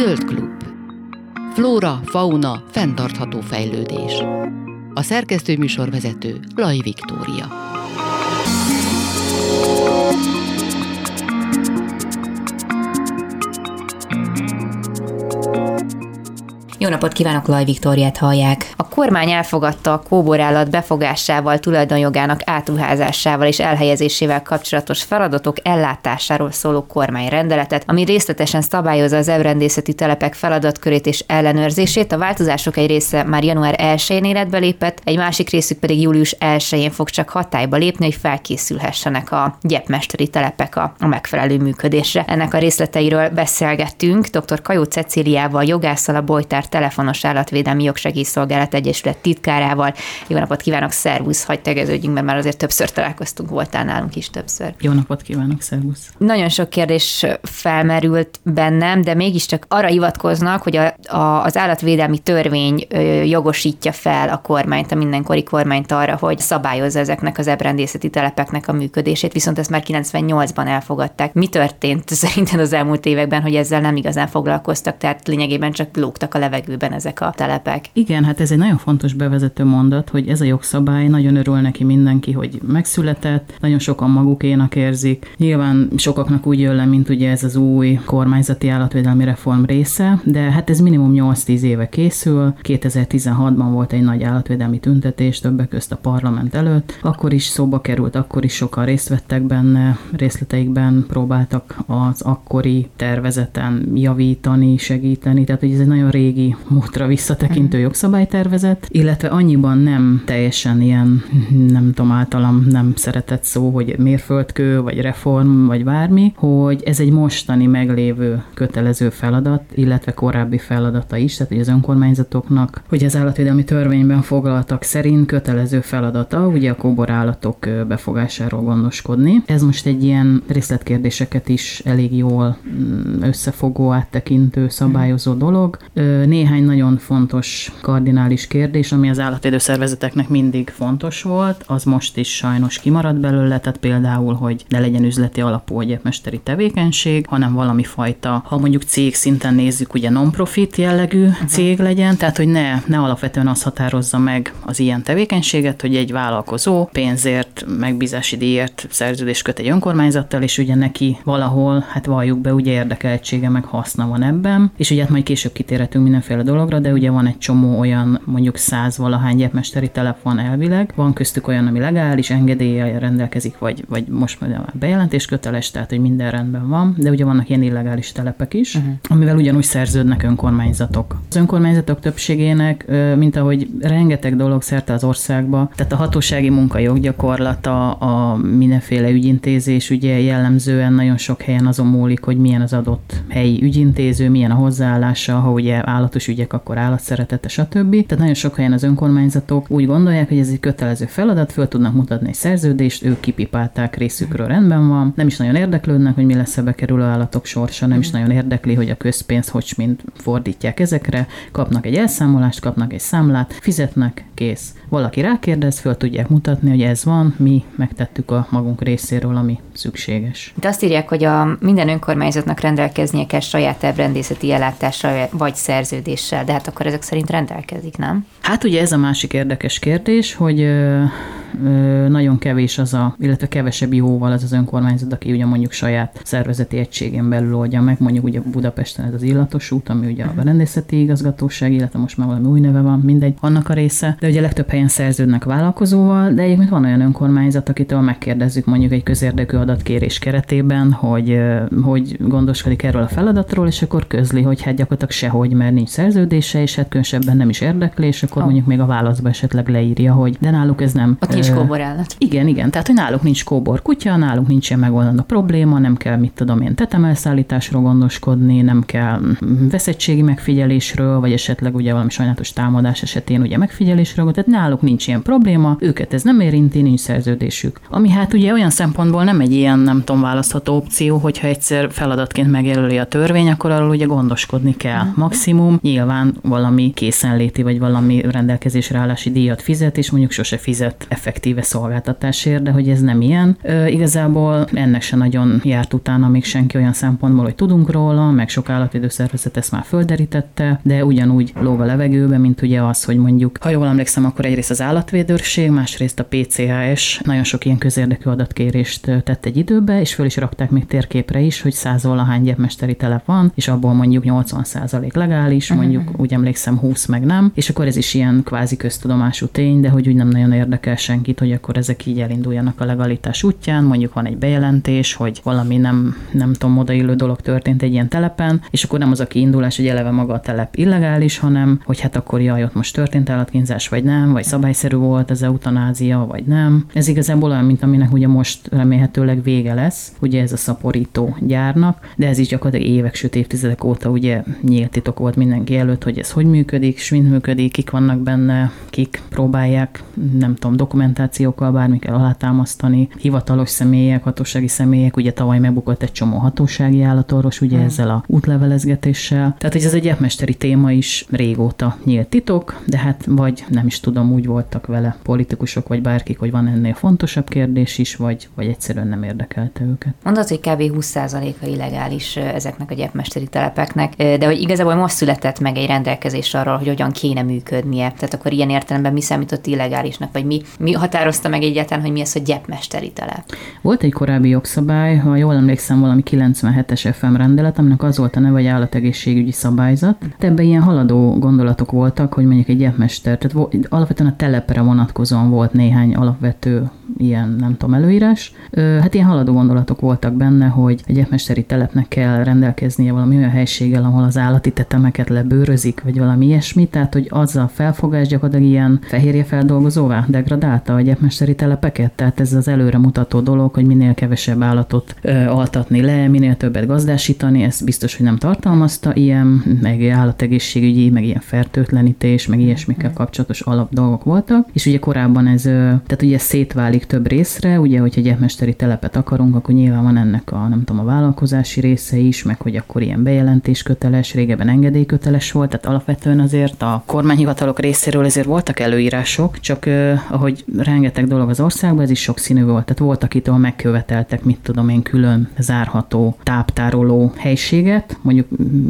Zöld klub. Flóra, fauna, fenntartható fejlődés. A szerkesztő műsorvezető Laj Viktória. Jó napot kívánok, Laj Viktóriát hallják. Kormány elfogadta a kóborállat befogásával, tulajdonjogának átruházásával és elhelyezésével kapcsolatos feladatok ellátásáról szóló kormányrendeletet, ami részletesen szabályozza az evrendészeti telepek feladatkörét és ellenőrzését. A változások egy része már január 1-én életbe lépett, egy másik részük pedig július 1-én fog csak hatályba lépni, hogy felkészülhessenek a gyepmesteri telepek a, megfelelő működésre. Ennek a részleteiről beszélgettünk dr. Kajó Cecíliával, jogásszal a Bojtár telefonos állatvédelmi jogsegélyszolgálat egyesület titkárával. Jó napot kívánok, szervusz, hagyj tegeződjünk, mert már azért többször találkoztunk, voltál nálunk is többször. Jó napot kívánok, szervusz. Nagyon sok kérdés felmerült bennem, de mégiscsak arra hivatkoznak, hogy a, a, az állatvédelmi törvény jogosítja fel a kormányt, a mindenkori kormányt arra, hogy szabályozza ezeknek az ebrendészeti telepeknek a működését, viszont ezt már 98-ban elfogadták. Mi történt szerinted az elmúlt években, hogy ezzel nem igazán foglalkoztak, tehát lényegében csak lógtak a levegőben? levegőben ezek a telepek. Igen, hát ez egy nagyon fontos bevezető mondat, hogy ez a jogszabály, nagyon örül neki mindenki, hogy megszületett, nagyon sokan magukénak érzik. Nyilván sokaknak úgy jön le, mint ugye ez az új kormányzati állatvédelmi reform része, de hát ez minimum 8-10 éve készül. 2016-ban volt egy nagy állatvédelmi tüntetés, többek közt a parlament előtt. Akkor is szóba került, akkor is sokan részt vettek benne, részleteikben próbáltak az akkori tervezeten javítani, segíteni, tehát hogy ez egy nagyon régi múltra visszatekintő mhm. Jogszabálytervezet, illetve annyiban nem teljesen ilyen, nem tudom, általam nem szeretett szó, hogy mérföldkő, vagy reform, vagy bármi, hogy ez egy mostani meglévő kötelező feladat, illetve korábbi feladata is, tehát hogy az önkormányzatoknak, hogy az állatvédelmi törvényben foglaltak szerint kötelező feladata, ugye a kóborállatok befogásáról gondoskodni. Ez most egy ilyen részletkérdéseket is elég jól mm, összefogó, áttekintő, szabályozó dolog néhány nagyon fontos kardinális kérdés, ami az állatvédőszervezeteknek mindig fontos volt, az most is sajnos kimarad belőle, tehát például, hogy ne legyen üzleti alapú egyetmesteri tevékenység, hanem valami fajta, ha mondjuk cég szinten nézzük, ugye non-profit jellegű uh-huh. cég legyen, tehát hogy ne, ne alapvetően az határozza meg az ilyen tevékenységet, hogy egy vállalkozó pénzért, megbízási díjért szerződést köt egy önkormányzattal, és ugye neki valahol, hát valljuk be, ugye érdekeltsége meg haszna van ebben, és ugye hát majd később kitérhetünk mindenféle mindenféle dologra, de ugye van egy csomó olyan mondjuk száz valahány gyepmesteri telefon elvileg, van köztük olyan, ami legális, engedélye rendelkezik, vagy, vagy most már bejelentés köteles, tehát hogy minden rendben van, de ugye vannak ilyen illegális telepek is, uh-huh. amivel ugyanúgy szerződnek önkormányzatok. Az önkormányzatok többségének, mint ahogy rengeteg dolog szerte az országba, tehát a hatósági munka joggyakorlata, a mindenféle ügyintézés ugye jellemzően nagyon sok helyen azon múlik, hogy milyen az adott helyi ügyintéző, milyen a hozzáállása, ha ugye állatos ügyek, akkor állatszeretete, stb. Tehát nagyon sok helyen az önkormányzatok úgy gondolják, hogy ez egy kötelező feladat, föl tudnak mutatni egy szerződést, ők kipipálták részükről, rendben van, nem is nagyon érdeklődnek, hogy mi lesz a bekerülő állatok sorsa, nem is nagyon érdekli, hogy a közpénzt hogy mint fordítják ezekre, kapnak egy elszámolást, kapnak egy számlát, fizetnek, kész. Valaki rákérdez, föl tudják mutatni, hogy ez van, mi megtettük a magunk részéről, ami szükséges. De azt írják, hogy a minden önkormányzatnak rendelkeznie kell saját ebrendészeti ellátásra vagy szerződés szerződéssel, de hát akkor ezek szerint rendelkezik, nem? Hát ugye ez a másik érdekes kérdés, hogy ö, ö, nagyon kevés az a, illetve kevesebb jóval az az önkormányzat, aki ugye mondjuk saját szervezeti egységén belül oldja meg, mondjuk ugye Budapesten ez az illatos út, ami ugye a mhm. rendészeti igazgatóság, illetve most már valami új neve van, mindegy, annak a része, de ugye legtöbb helyen szerződnek vállalkozóval, de egyébként van olyan önkormányzat, akitől megkérdezzük mondjuk egy közérdekű adatkérés keretében, hogy, hogy gondoskodik erről a feladatról, és akkor közli, hogy hát gyakorlatilag sehogy, mert nincs szerződése, és hát különösebben nem is érdekli, és akkor oh. mondjuk még a válaszba esetleg leírja, hogy de náluk ez nem. Ott nincs kóborállat. Igen, igen, tehát hogy náluk nincs kóbor kutya, náluk nincsen megoldandó probléma, nem kell, mit tudom én, tetemelszállításról gondoskodni, nem kell veszettségi megfigyelésről, vagy esetleg ugye valami sajnálatos támadás esetén ugye megfigyelésről, tehát náluk nincs ilyen probléma, őket ez nem érinti, nincs szerződésük. Ami hát ugye olyan szempontból nem egy ilyen, nem tudom, választható opció, hogyha egyszer feladatként megjelöli a törvény, akkor arról ugye gondoskodni kell. Mhm. Maximum nyilván valami készenléti vagy valami rendelkezésre állási díjat fizet, és mondjuk sose fizet effektív effektíve szolgáltatásért, de hogy ez nem ilyen. Ö, igazából ennek se nagyon járt utána még senki olyan szempontból, hogy tudunk róla, meg sok állatvédőszervezet ezt már földerítette, de ugyanúgy lóg a levegőbe, mint ugye az, hogy mondjuk, ha jól emlékszem, akkor egyrészt az állatvédőrség, másrészt a PCHS nagyon sok ilyen közérdekű adatkérést tett egy időbe, és föl is rakták még térképre is, hogy száz valahány gyepmesteri telep van, és abból mondjuk 80% legális, mhm. mondjuk uh-huh. úgy emlékszem 20 meg nem, és akkor ez is ilyen kvázi köztudomású tény, de hogy úgy nem nagyon érdekel senkit, hogy akkor ezek így elinduljanak a legalitás útján, mondjuk van egy bejelentés, hogy valami nem, nem tudom, odaillő dolog történt egy ilyen telepen, és akkor nem az a kiindulás, hogy eleve maga a telep illegális, hanem hogy hát akkor jaj, ott most történt állatkínzás, vagy nem, vagy szabályszerű volt az eutanázia, vagy nem. Ez igazából olyan, mint aminek ugye most remélhetőleg vége lesz, ugye ez a szaporító gyárnak, de ez is gyakorlatilag évek, sőt évtizedek óta ugye nyílt titok volt mindenki előtt, hogy ez hogy működik, és mind működik, kik vannak benne, kik próbálják, nem tudom, dokumentációkkal bármikkel alátámasztani, hivatalos személyek, hatósági személyek, ugye tavaly megbukott egy csomó hatósági állatorvos, ugye hmm. ezzel a útlevelezgetéssel. Tehát, hogy ez egy mesteri téma is régóta nyílt titok, de hát vagy nem is tudom, úgy voltak vele politikusok, vagy bárkik, hogy van ennél fontosabb kérdés is, vagy, vagy egyszerűen nem érdekelte őket. Mondod, hogy kb. 20%-a illegális ezeknek a gyepmesteri telepeknek, de hogy igazából most született meg egy rendelkezés arról, hogy hogyan kéne működnie. Tehát akkor ilyen értelemben mi számított illegálisnak, vagy mi, mi határozta meg egyáltalán, hogy mi az, hogy gyepmesteri telep? Volt egy korábbi jogszabály, ha jól emlékszem, valami 97-es FM rendelet, aminek az volt a neve, hogy állategészségügyi szabályzat. Ebben ilyen haladó gondolatok voltak, hogy mondjuk egy gyepmester, tehát alapvetően a telepre vonatkozóan volt néhány alapvető ilyen, nem tudom, előírás. Hát ilyen haladó gondolatok voltak benne, hogy egy gyepmesteri telepnek kell rendelkeznie valami olyan helységgel, ahol az állati tetemeket lebőrözik, vagy valami ilyesmi, tehát hogy az a felfogás gyakorlatilag ilyen fehérje feldolgozóvá degradálta a gyepmesteri telepeket, tehát ez az előre mutató dolog, hogy minél kevesebb állatot ö, altatni le, minél többet gazdásítani, ez biztos, hogy nem tartalmazta ilyen, meg állategészségügyi, meg ilyen fertőtlenítés, meg ilyesmikkel kapcsolatos alap dolgok voltak, és ugye korábban ez, tehát ugye szétválik több részre, ugye, hogyha gyepmesteri telepet akarunk, akkor nyilván van ennek a, nem tudom, a vállalkozási része is, meg hogy akkor ilyen bejelentés köteles, régebben engedélyköteles volt, tehát alapvetően azért a kormányhivatalok részéről ezért voltak előírások, csak ahogy rengeteg dolog az országban, ez is sokszínű volt. Tehát voltak itt, ahol megköveteltek, mit tudom én, külön zárható táptároló helységet, mondjuk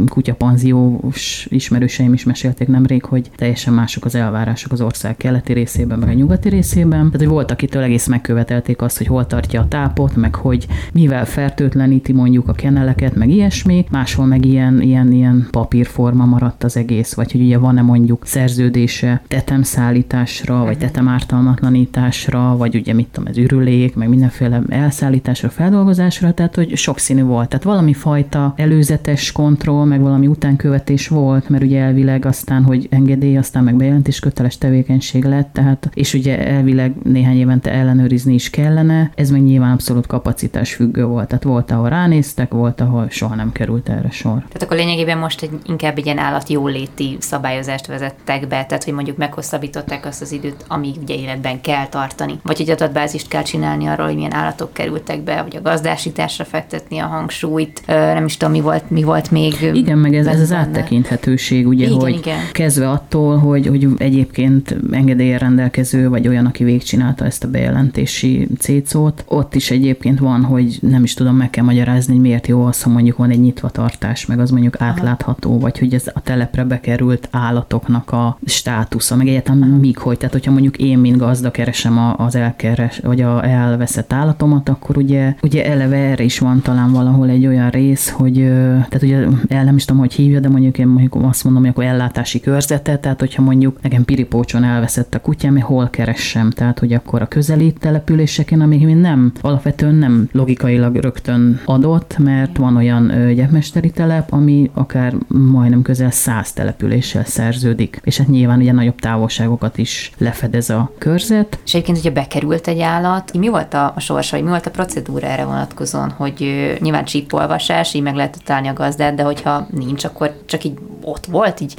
kutyapanziós ismerőseim is mesélték nemrég, hogy teljesen mások az elvárások az ország keleti részében, meg a nyugati részében. Tehát, hogy voltak itt egész megkövetelték azt, hogy hol tartja a tápot, meg hogy mivel fertőtleníti mondjuk a keneleket, meg ilyesmi, máshol meg ilyen, ilyen, ilyen papírforma maradt az egész, vagy hogy ugye van-e mondjuk szerződése tetemszállításra, vagy tetem ártalmatlanításra, vagy ugye mit tudom, ez ürülék, meg mindenféle elszállításra, feldolgozásra, tehát hogy sokszínű volt. Tehát valami fajta előzetes kontroll, meg valami utánkövetés volt, mert ugye elvileg aztán, hogy engedély, aztán meg bejelentés köteles tevékenység lett, tehát, és ugye elvileg néhány évente ellenőrizni is kellene, ez meg nyilván abszolút kapacitás függő volt. Tehát volt, ahol ránéztek, volt, ahol soha nem került erre sor. Tehát akkor lényegében most egy, inkább egy ilyen állatjóléti szabályozást vezettek be, tehát hogy mondjuk meghosszabbították azt az időt, amíg ugye életben kell tartani. Vagy hogy adatbázist kell csinálni arról, hogy milyen állatok kerültek be, vagy a gazdásításra fektetni a hangsúlyt. Nem is tudom, mi volt, mi volt még. Igen, meg ez, ez az áttekinthetőség, ugye, igen, hogy igen. kezdve attól, hogy, hogy egyébként engedélye rendelkező, vagy olyan, aki végigcsinálta ezt a bejelentési cécót, ott is egyébként van, hogy nem is tudom, meg kell magyarázni, hogy miért jó az, ha mondjuk van egy nyitvatartás, meg az mondjuk átlátható, vagy hogy ez a telepre bekerült állatoknak a státusza, meg egyáltalán míg hogy, tehát hogyha mondjuk én, mint gazda keresem az elkeres, vagy a elveszett állatomat, akkor ugye, ugye eleve erre is van talán valahol egy olyan rész, hogy tehát ugye el nem is tudom, hogy hívja, de mondjuk én mondjuk azt mondom, hogy akkor ellátási körzete, tehát hogyha mondjuk nekem piripócson elveszett a kutyám, én hol keressem, tehát hogy akkor a közelít településeken, amik még nem, alapvetően nem logikailag rögtön adott, mert van olyan gyepmesteri telep, ami akár majdnem közel száz településsel szerződik, és hát nyilván ugye nagyobb távolságokat is lefedez a körzet. És egyébként, hogyha bekerült egy állat, mi volt a, a sorsa, vagy mi volt a procedúra erre vonatkozóan, hogy nyilván csípolvasás, így meg lehet találni a gazdát, de hogyha nincs, akkor csak így ott volt, így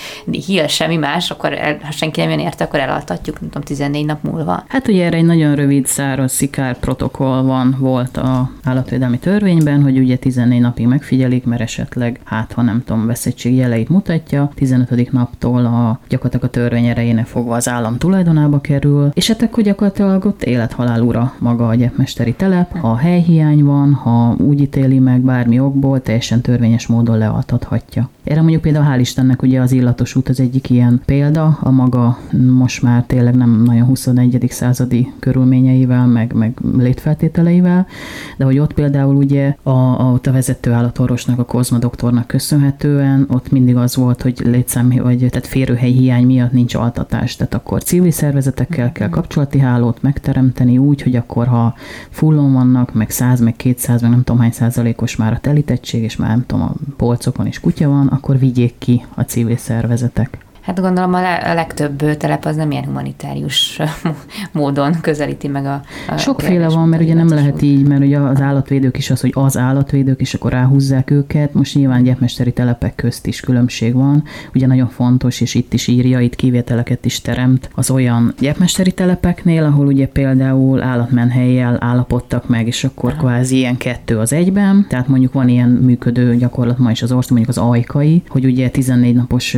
híl, semmi más, akkor el, ha senki nem jön érte, akkor elaltatjuk, nem tudom, 14 nap múlva. Hát ugye erre egy nagyon rövid száraz szikár protokoll van, volt a állatvédelmi törvényben, hogy ugye 14 napig megfigyelik, mert esetleg, hát ha nem tudom, veszettség jeleit mutatja, 15. naptól a gyakorlatilag a törvény erejének fogva az állam tulajdonába kerül, és hát akkor gyakorlatilag ott élethalál ura maga a gyepmesteri telep, ha helyhiány van, ha úgy ítéli meg bármi okból, teljesen törvényes módon lealtathatja. Erre mondjuk például hál' Istennek ugye az illatos út az egyik ilyen példa, a maga most már tényleg nem nagyon 21. századi körülményeivel, meg, meg létfeltételeivel, de hogy ott például ugye a, a, a vezető állatorvosnak, a Kozma doktornak köszönhetően ott mindig az volt, hogy létszám, vagy tehát férőhely hiány miatt nincs altatás, tehát akkor civil szervezetekkel kell kapcsolati hálót megteremteni úgy, hogy akkor ha fullon vannak, meg 100, meg 200, meg nem tudom hány százalékos már a telítettség, és már nem tudom, a polcokon is kutya van, akkor vigyék ki a civil szervezetek. Hát gondolom a, legtöbb telep az nem ilyen humanitárius módon közelíti meg a... a Sokféle van, mert ugye nem lehet így, mert ugye az állatvédők is az, hogy az állatvédők, és akkor ráhúzzák őket. Most nyilván gyepmesteri telepek közt is különbség van. Ugye nagyon fontos, és itt is írja, itt kivételeket is teremt az olyan gyepmesteri telepeknél, ahol ugye például állatmenhelyjel állapodtak meg, és akkor kvázi ilyen kettő az egyben. Tehát mondjuk van ilyen működő gyakorlat ma is az ország, mondjuk az ajkai, hogy ugye 14 napos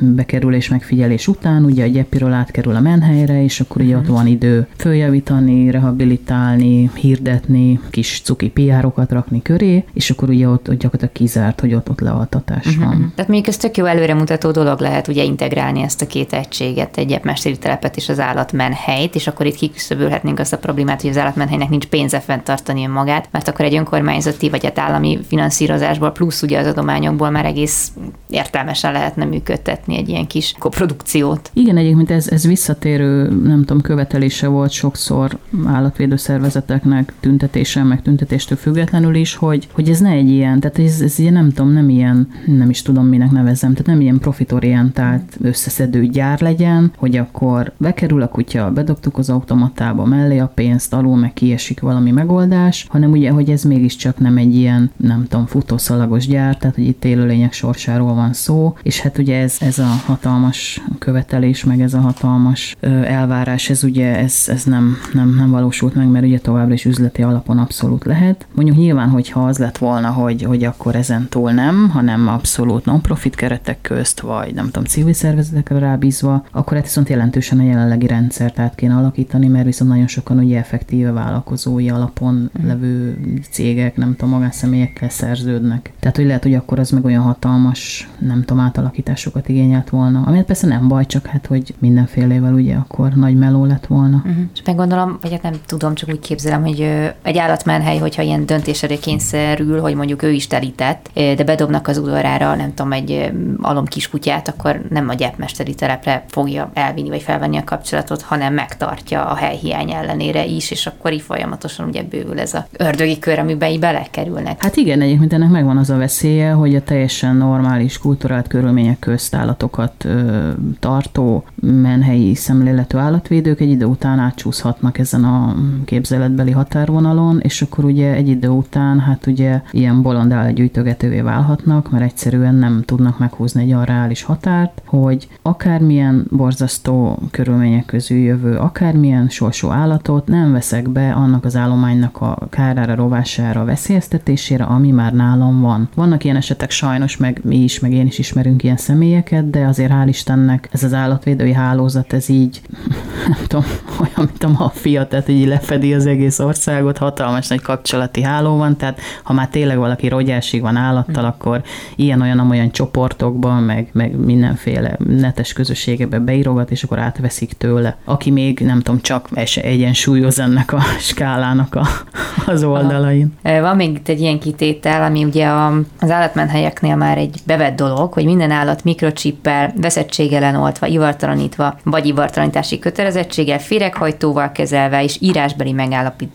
bekerül bekerülés megfigyelés után ugye a gyepiről átkerül a menhelyre, és akkor ugye ott mhm. van idő följavítani, rehabilitálni, hirdetni, kis cuki piárokat rakni köré, és akkor ugye ott, ott gyakorlatilag kizárt, hogy ott, ott lealtatás uh-huh. van. Tehát mondjuk ez tök jó előremutató dolog lehet ugye integrálni ezt a két egységet, egy mesteri telepet és az állatmenhelyt, és akkor itt kiküszöbölhetnénk azt a problémát, hogy az állatmenhelynek nincs pénze fenntartani magát, mert akkor egy önkormányzati vagy egy állami finanszírozásból plusz ugye az adományokból már egész értelmesen lehetne működtetni egy ilyen kis koprodukciót. Igen, egyébként ez, ez visszatérő, nem tudom, követelése volt sokszor állatvédő szervezeteknek tüntetésen, meg tüntetéstől függetlenül is, hogy, hogy ez ne egy ilyen, tehát ez, ez ilyen, nem tudom, nem ilyen, nem is tudom minek nevezzem, tehát nem ilyen profitorientált összeszedő gyár legyen, hogy akkor bekerül a kutya, bedobtuk az automatába mellé a pénzt, alul meg kiesik valami megoldás, hanem ugye, hogy ez mégiscsak nem egy ilyen, nem tudom, futószalagos gyár, tehát hogy itt élőlények sorsáról van szó, és hát ugye ez, ez a hatalmas követelés, meg ez a hatalmas elvárás, ez ugye ez, ez nem, nem, nem valósult meg, mert ugye továbbra is üzleti alapon abszolút lehet. Mondjuk nyilván, hogyha az lett volna, hogy, hogy akkor ezen túl nem, hanem abszolút non-profit keretek közt, vagy nem tudom, civil szervezetekre rábízva, akkor hát viszont jelentősen a jelenlegi rendszert át kéne alakítani, mert viszont nagyon sokan ugye effektíve vállalkozói alapon mm. levő cégek, nem tudom, magánszemélyekkel szerződnek. Tehát, hogy lehet, hogy akkor az meg olyan hatalmas, nem tudom, átalakításokat igényelt volna, volna. Ami persze nem baj, csak hát, hogy mindenfélével ugye akkor nagy meló lett volna. Uh-huh. És meggondolom, vagy hát nem tudom, csak úgy képzelem, hogy egy állatmenhely, hogyha ilyen döntésre kényszerül, hogy mondjuk ő is telített, de bedobnak az udvarára, nem tudom, egy alom kiskutyát, akkor nem a gyepmesteri telepre fogja elvinni vagy felvenni a kapcsolatot, hanem megtartja a helyhiány ellenére is, és akkor így folyamatosan ugye bővül ez a ördögi kör, amiben így belekerülnek. Hát igen, egyébként ennek megvan az a veszélye, hogy a teljesen normális, kulturált körülmények közt állatokat tartó menhelyi szemléletű állatvédők egy idő után átcsúszhatnak ezen a képzeletbeli határvonalon, és akkor ugye egy idő után hát ugye ilyen bolond állatgyűjtögetővé válhatnak, mert egyszerűen nem tudnak meghúzni egy olyan reális határt, hogy akármilyen borzasztó körülmények közül jövő, akármilyen sorsó állatot nem veszek be annak az állománynak a kárára, rovására, veszélyeztetésére, ami már nálam van. Vannak ilyen esetek sajnos, meg mi is, meg én is ismerünk ilyen személyeket, de azért hál' Istennek ez az állatvédői hálózat, ez így, nem tudom, olyan, mint a maffia, tehát így lefedi az egész országot, hatalmas nagy kapcsolati háló van, tehát ha már tényleg valaki rogyásig van állattal, mm. akkor ilyen-olyan-olyan csoportokban, meg, meg mindenféle netes közösségebe beírogat, és akkor átveszik tőle. Aki még, nem tudom, csak egyensúlyoz ennek a skálának a, az oldalain. Van még itt egy ilyen kitétel, ami ugye az állatmenhelyeknél már egy bevett dolog, hogy minden állat mikrocsippel veszettséggel oltva, ivartalanítva, vagy ivartalanítási kötelezettséggel, féreghajtóval kezelve és írásbeli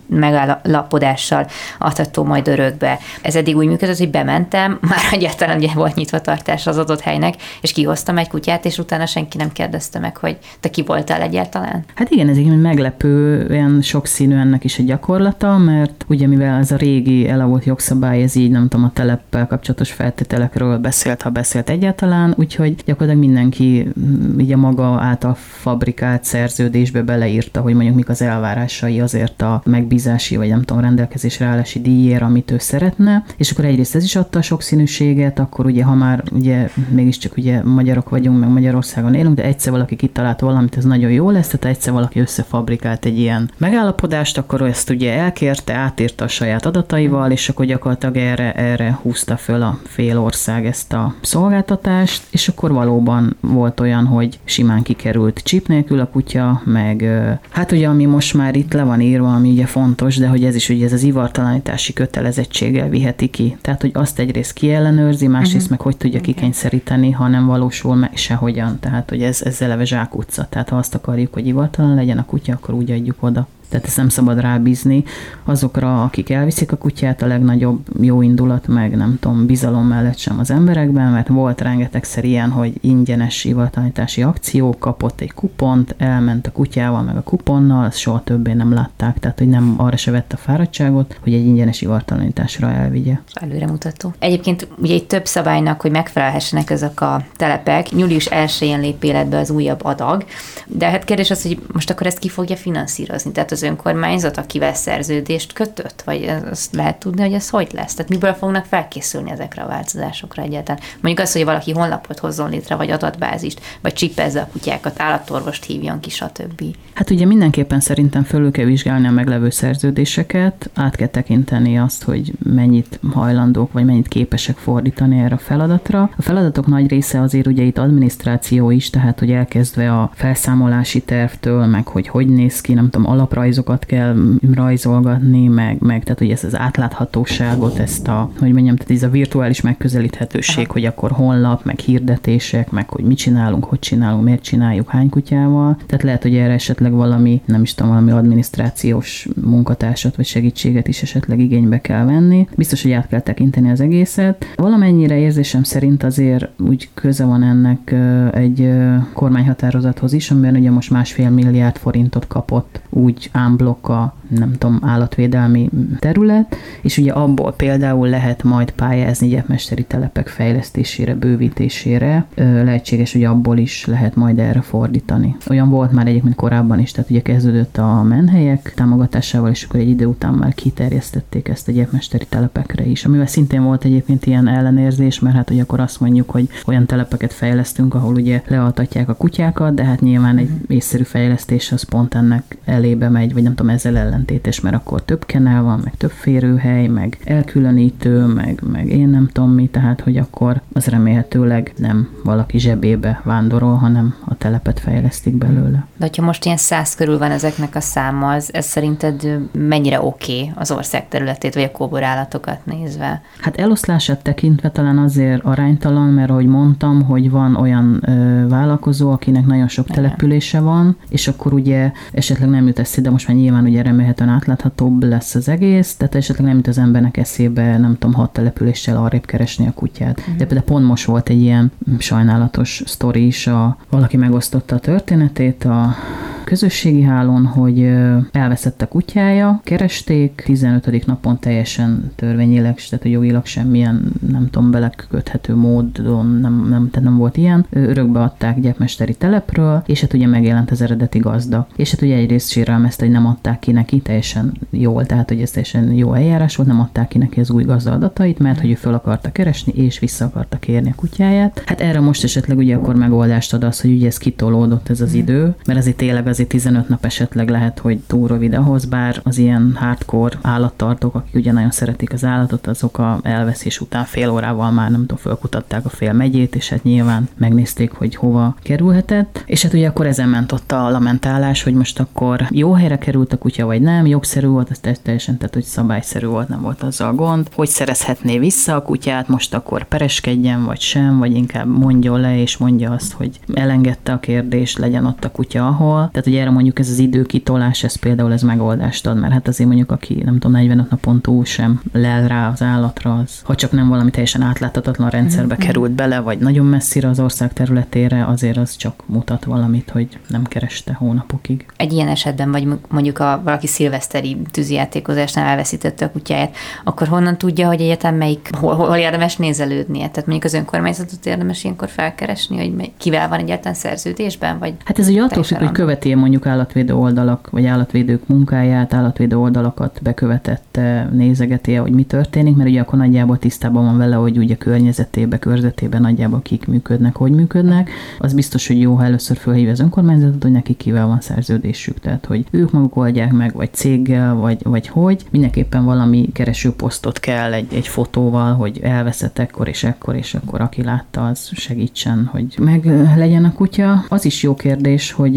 megállapodással adható majd örökbe. Ez eddig úgy működött, hogy bementem, már egyáltalán ugye volt nyitva tartás az adott helynek, és kihoztam egy kutyát, és utána senki nem kérdezte meg, hogy te ki voltál egyáltalán. Hát igen, ez egy meglepő, olyan sokszínű ennek is a gyakorlata, mert ugye mivel ez a régi elavult jogszabály, ez így nem tudom, a teleppel kapcsolatos feltételekről beszélt, ha beszélt egyáltalán, úgyhogy gyakorlatilag mindenki mm, így maga által fabrikált szerződésbe beleírta, hogy mondjuk mik az elvárásai azért a megbízási, vagy nem tudom, rendelkezésre állási díjért, amit ő szeretne, és akkor egyrészt ez is adta a sokszínűséget, akkor ugye, ha már ugye mégiscsak ugye magyarok vagyunk, meg Magyarországon élünk, de egyszer valaki kitalált valamit, ez nagyon jó lesz, tehát egyszer valaki összefabrikált egy ilyen megállapodást, akkor ezt ugye elkérte, átírta a saját adataival, és akkor gyakorlatilag erre, erre húzta föl a fél ország ezt a szolgáltatást, és akkor valóban volt olyan, hogy simán kikerült chip nélkül a kutya, meg hát ugye ami most már itt le van írva, ami ugye fontos, de hogy ez is ugye ez az ivartalanítási kötelezettséggel viheti ki. Tehát, hogy azt egyrészt kiellenőrzi, másrészt uh-huh. meg hogy tudja okay. kikényszeríteni, ha nem valósul meg sehogyan. Tehát, hogy ez, ez eleve zsákutca. Tehát, ha azt akarjuk, hogy ivartalan legyen a kutya, akkor úgy adjuk oda tehát ezt nem szabad rábízni azokra, akik elviszik a kutyát, a legnagyobb jó indulat, meg nem tudom, bizalom mellett sem az emberekben, mert volt rengetegszer ilyen, hogy ingyenes ivatlanítási akció, kapott egy kupont, elment a kutyával, meg a kuponnal, azt soha többé nem látták, tehát hogy nem arra se vett a fáradtságot, hogy egy ingyenes ivartalanításra elvigye. Előremutató. Egyébként ugye egy több szabálynak, hogy megfelelhessenek ezek a telepek, július 1-én lép életbe az újabb adag, de hát kérdés az, hogy most akkor ezt ki fogja finanszírozni. Tehát az önkormányzat, akivel szerződést kötött? Vagy azt lehet tudni, hogy ez hogy lesz? Tehát miből fognak felkészülni ezekre a változásokra egyáltalán? Mondjuk az, hogy valaki honlapot hozzon létre, vagy adatbázist, vagy csipezze a kutyákat, állatorvost hívjon ki, stb. Hát ugye mindenképpen szerintem fölül kell vizsgálni a meglevő szerződéseket, át kell tekinteni azt, hogy mennyit hajlandók, vagy mennyit képesek fordítani erre a feladatra. A feladatok nagy része azért ugye itt adminisztráció is, tehát hogy elkezdve a felszámolási tervtől, meg hogy hogy néz ki, nem tudom, alaprajz rajzokat kell rajzolgatni, meg, meg tehát hogy ez az átláthatóságot, ezt a, hogy mondjam, tehát ez a virtuális megközelíthetőség, Aha. hogy akkor honlap, meg hirdetések, meg hogy mit csinálunk, hogy csinálunk, miért csináljuk, hány kutyával. Tehát lehet, hogy erre esetleg valami, nem is tudom, valami adminisztrációs munkatársat vagy segítséget is esetleg igénybe kell venni. Biztos, hogy át kell tekinteni az egészet. Valamennyire érzésem szerint azért úgy köze van ennek egy kormányhatározathoz is, amiben ugye most másfél milliárd forintot kapott úgy ámblokk a nem tudom, állatvédelmi terület, és ugye abból például lehet majd pályázni gyepmesteri telepek fejlesztésére, bővítésére, lehetséges, hogy abból is lehet majd erre fordítani. Olyan volt már egyébként korábban is, tehát ugye kezdődött a menhelyek támogatásával, és akkor egy idő után már kiterjesztették ezt a gyepmesteri telepekre is, amivel szintén volt egyébként ilyen ellenérzés, mert hát hogy akkor azt mondjuk, hogy olyan telepeket fejlesztünk, ahol ugye lealtatják a kutyákat, de hát nyilván egy észszerű fejlesztés az pont ennek elébe megy, vagy nem tudom, ezzel ellen ellentétes, mert akkor több kenel van, meg több férőhely, meg elkülönítő, meg, meg én nem tudom mi, tehát hogy akkor az remélhetőleg nem valaki zsebébe vándorol, hanem a telepet fejlesztik belőle. De hogyha most ilyen száz körül van ezeknek a száma, az, ez szerinted mennyire oké okay az ország területét, vagy a kóborállatokat nézve? Hát eloszlását tekintve talán azért aránytalan, mert ahogy mondtam, hogy van olyan ö, vállalkozó, akinek nagyon sok települése van, és akkor ugye esetleg nem jut eszébe, de most már nyilván ugye remélhetőleg remélhetően átláthatóbb lesz az egész, tehát esetleg nem jut az embernek eszébe, nem tudom, hat településsel arrébb keresni a kutyát. Mm. De például pont most volt egy ilyen sajnálatos sztori is, a, valaki megosztotta a történetét a közösségi hálón, hogy elveszett a kutyája, keresték, 15. napon teljesen törvényileg, tehát a jogilag semmilyen, nem tudom, beleköthető módon nem, nem, tehát nem volt ilyen. Örökbe adták gyepmesteri telepről, és hát ugye megjelent az eredeti gazda. És hát ugye egyrészt sérelmezte, hogy nem adták ki neki teljesen jól, tehát hogy ez teljesen jó eljárás volt, nem adták ki neki az új gazda adatait, mert hogy ő fel akarta keresni, és vissza akarta kérni a kutyáját. Hát erre most esetleg ugye akkor megoldást ad az, hogy ugye ez kitolódott ez az idő, mert azért tényleg azért 15 nap esetleg lehet, hogy túl rövid ahhoz, bár az ilyen hardcore állattartók, akik ugye nagyon szeretik az állatot, azok a elveszés után fél órával már nem tudom, fölkutatták a fél megyét, és hát nyilván megnézték, hogy hova kerülhetett. És hát ugye akkor ezen ment ott a lamentálás, hogy most akkor jó helyre került a kutya, vagy nem, jogszerű volt, ez teljesen, tehát hogy szabályszerű volt, nem volt azzal gond, hogy szerezhetné vissza a kutyát, most akkor pereskedjen, vagy sem, vagy inkább mondja le, és mondja azt, hogy elengedte a kérdést, legyen ott a kutya ahol. Tehát ugye erre mondjuk ez az időkitolás, ez például ez megoldást ad, mert hát azért mondjuk, aki nem tudom, 45 napon túl sem lel rá az állatra, az, ha csak nem valami teljesen átláthatatlan rendszerbe mm-hmm. került bele, vagy nagyon messzire az ország területére, azért az csak mutat valamit, hogy nem kereste hónapokig. Egy ilyen esetben, vagy mondjuk a valaki szilveszteri tűzijátékozásnál elveszítette a kutyáját, akkor honnan tudja, hogy egyetem melyik, hol, hol érdemes nézelődnie? Tehát mondjuk az önkormányzatot érdemes ilyenkor felkeresni, hogy kivel van egyáltalán szerződésben? Vagy hát ez ugye attól függ, hogy követi mondjuk állatvédő oldalak, vagy állatvédők munkáját, állatvédő oldalakat bekövetette, nézegeti hogy mi történik, mert ugye akkor nagyjából tisztában van vele, hogy ugye környezetébe, körzetében nagyjából kik működnek, hogy működnek. Az biztos, hogy jó, ha először fölhívja az önkormányzatot, hogy nekik kivel van szerződésük, tehát hogy ők maguk oldják meg, vagy céggel, vagy, vagy hogy. Mindenképpen valami keresőposztot kell egy, egy fotóval, hogy elveszett ekkor és ekkor, és akkor aki látta, az segítsen, hogy meg legyen a kutya. Az is jó kérdés, hogy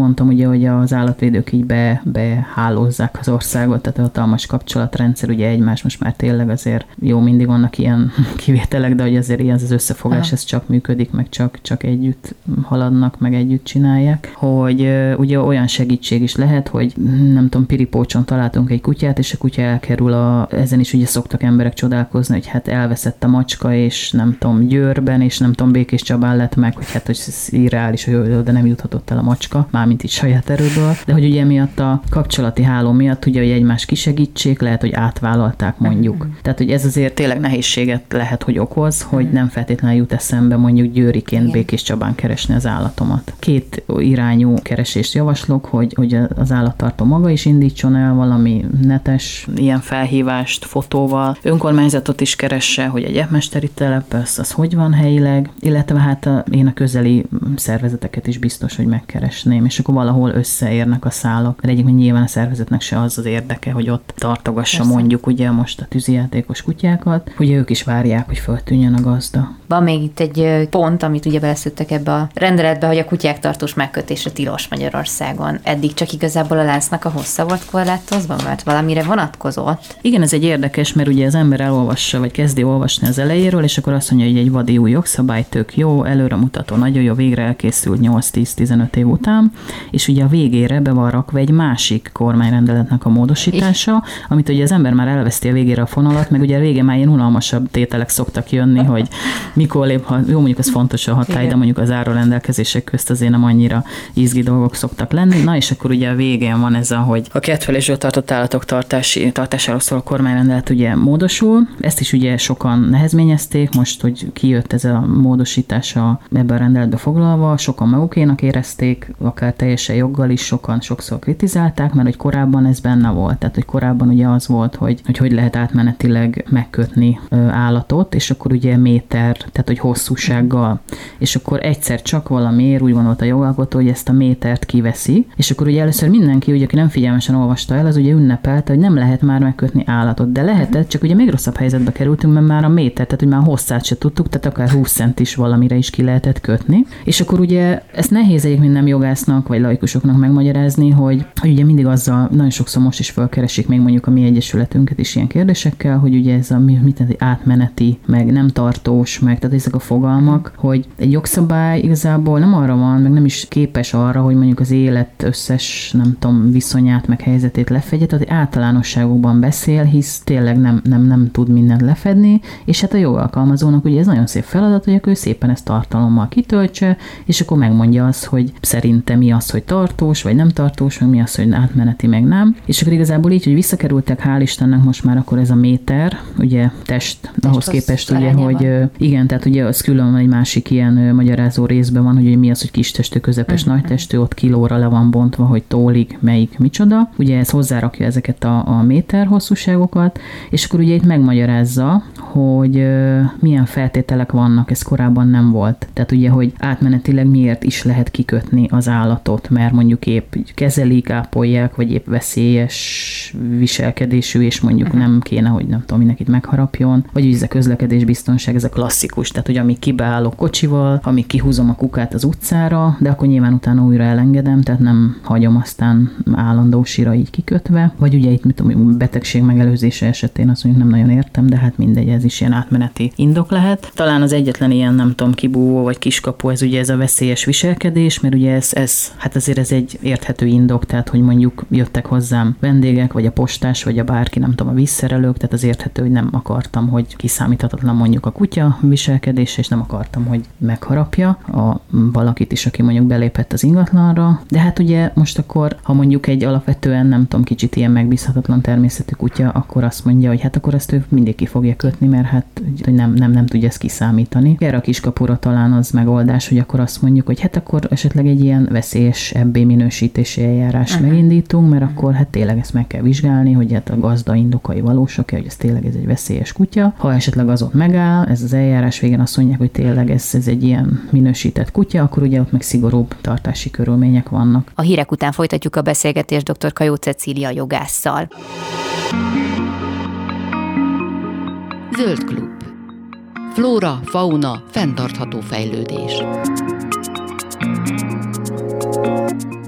mondtam ugye, hogy az állatvédők így be, behálózzák az országot, tehát a hatalmas kapcsolatrendszer, ugye egymás most már tényleg azért jó, mindig vannak ilyen kivételek, de hogy azért ilyen az összefogás, Aha. ez csak működik, meg csak, csak együtt haladnak, meg együtt csinálják, hogy ugye olyan segítség is lehet, hogy nem tudom, piripócson találtunk egy kutyát, és a kutya elkerül a, ezen is ugye szoktak emberek csodálkozni, hogy hát elveszett a macska, és nem tudom, Győrben, és nem tudom, Békés Csabán lett meg, hogy hát, hogy ez irreális, hogy oda nem juthatott el a macska, mármint itt saját erőből, de hogy ugye miatt a kapcsolati háló miatt ugye, hogy egymás kisegítsék, lehet, hogy átvállalták mondjuk. Mm. Tehát, hogy ez azért tényleg nehézséget lehet, hogy okoz, hogy mm. nem feltétlenül jut eszembe mondjuk Győriként Igen. Békés Csabán keresni az állatomat. Két irányú keresést javaslok, hogy, hogy az állattartó maga is indítson el valami netes ilyen felhívást fotóval, önkormányzatot is keresse, hogy egy mesteri telep, az, az hogy van helyileg, illetve hát a, én a közeli szervezeteket is biztos, hogy megkeresném, és akkor valahol összeérnek a szálak. De egyébként nyilván a szervezetnek se az az érdeke, hogy ott tartogassa Persze. mondjuk ugye most a tűzijátékos kutyákat, ugye ők is várják, hogy föltűnjön a gazda. Van még itt egy pont, amit ugye beleszedtek ebbe a rendeletbe, hogy a kutyák tartós megkötése tilos Magyarországon. Eddig csak igazából a láncnak a hossza volt korlátozva, mert valamire vonatkozott. Igen, ez egy érdekes, mert ugye az ember elolvassa, vagy kezdi olvasni az elejéről, és akkor azt mondja, hogy egy vadi új jogszabály tök jó, előre mutató, nagyon jó, végre elkészült 8-10-15 év után, és ugye a végére be van rakva egy másik kormányrendeletnek a módosítása, amit ugye az ember már elveszti a végére a fonalat, meg ugye a vége már ilyen unalmasabb tételek szoktak jönni, hogy mikor lép, ha, jó mondjuk ez fontos a hatály, de mondjuk az áról rendelkezések közt azért nem annyira izgi dolgok szoktak lenni. Na és akkor ugye a végén van ez a, hogy a kettelésről tartott állatok tartási, tartásáról szóló kormányrendelet ugye módosul. Ezt is ugye sokan nehezményezték, most, hogy kijött ez a módosítása ebben a rendeletbe foglalva, sokan magukénak érezték, akár teljesen joggal is, sokan sokszor kritizálták, mert hogy korábban ez benne volt. Tehát, hogy korábban ugye az volt, hogy hogy, hogy lehet átmenetileg megkötni állatot, és akkor ugye méter, tehát hogy hosszúsággal. És akkor egyszer csak valamiért úgy gondolta a jogalkotó, hogy ezt a métert kiveszi, és akkor ugye először mindenki, ugye, aki nem figyelmesen olvasta el, az ugye ünnepelte, hogy nem lehet már megkötni állatot, de lehetett, csak ugye még rosszabb helyzetbe kerültünk, mert már a méter, tehát hogy már hosszát se tudtuk, tehát akár 20 cent is valamire is ki lehetett kötni. És akkor ugye ezt nehéz egyébként nem jogásznak vagy laikusoknak megmagyarázni, hogy, hogy ugye mindig azzal, nagyon sokszor most is felkeresik még mondjuk a mi egyesületünket is ilyen kérdésekkel, hogy ugye ez a mit, egy átmeneti, meg nem tartós, meg tehát ezek a fogalmak, hogy egy jogszabály igazából nem arra van, meg nem is képes arra, hogy mondjuk az élet összes, nem tudom, viszonyát, meg helyzetét lefedje, tehát általánosságokban beszél, hisz tényleg nem, nem, nem tud mindent lefedni, és hát a jogalkalmazónak ugye ez nagyon szép feladat, hogy akkor ő szépen ezt tartalommal kitöltse, és akkor megmondja azt, hogy szerintem mi az, hogy tartós, vagy nem tartós, meg mi az, hogy átmeneti, meg nem. És akkor igazából így, hogy visszakerültek, hál' Istennek most már akkor ez a méter, ugye test, test ahhoz képest ugye, hogy igen, tehát ugye az külön egy másik ilyen magyarázó részben van, hogy mi az, hogy kis testű, közepes, uh-huh. nagy testű, ott kilóra le van bontva, hogy tólig melyik micsoda. Ugye ez hozzárakja ezeket a, a méter hosszúságokat, és akkor ugye itt megmagyarázza, hogy milyen feltételek vannak, ez korábban nem volt. Tehát ugye, hogy átmenetileg miért is lehet kikötni az állatot, mert mondjuk épp kezelik, ápolják, vagy épp veszélyes viselkedésű, és mondjuk uh-huh. nem kéne, hogy nem tudom, mindenkit megharapjon, vagy ez a közlekedés biztonság, ez a klasszikus, tehát hogy amíg kibeállok kocsival, amíg kihúzom a kukát az utcára, de akkor nyilván utána újra elengedem, tehát nem hagyom aztán állandósira így kikötve, vagy ugye itt mit tudom, betegség megelőzése esetén azt mondjuk nem nagyon értem, de hát mindegy, ez is ilyen átmeneti indok lehet. Talán az egyetlen ilyen, nem tudom, kibúvó vagy kiskapu, ez ugye ez a veszélyes viselkedés, mert ugye ez, ez hát azért ez egy érthető indok, tehát hogy mondjuk jöttek hozzám vendégek, vagy a postás, vagy a bárki, nem tudom, a vízszerelők, tehát az érthető, hogy nem akartam, hogy kiszámíthatatlan mondjuk a kutya viselkedése, és nem akartam, hogy megharapja a valakit is, aki mondjuk belépett az ingatlanra. De hát ugye most akkor, ha mondjuk egy alapvetően, nem tudom, kicsit ilyen megbízhatatlan természetű kutya, akkor azt mondja, hogy hát akkor ezt ő mindig ki fogja kötni, mert hát hogy nem, nem, nem tudja ezt kiszámítani. Erre a kiskapura talán az megoldás, hogy akkor azt mondjuk, hogy hát akkor esetleg egy ilyen veszélyes ebbé minősítési eljárás uh-huh. megindítunk, mert akkor hát tényleg ezt meg kell vizsgálni, hogy hát a gazda indokai valósak-e, hogy ez tényleg ez egy veszélyes kutya. Ha esetleg az ott megáll, ez az eljárás végén azt mondják, hogy tényleg ez, ez egy ilyen minősített kutya, akkor ugye ott meg szigorúbb tartási körülmények vannak. A hírek után folytatjuk a beszélgetést dr. Kajó Cecília jogásszal. Zöld klub. Flóra, fauna, fenntartható fejlődés. Thank you.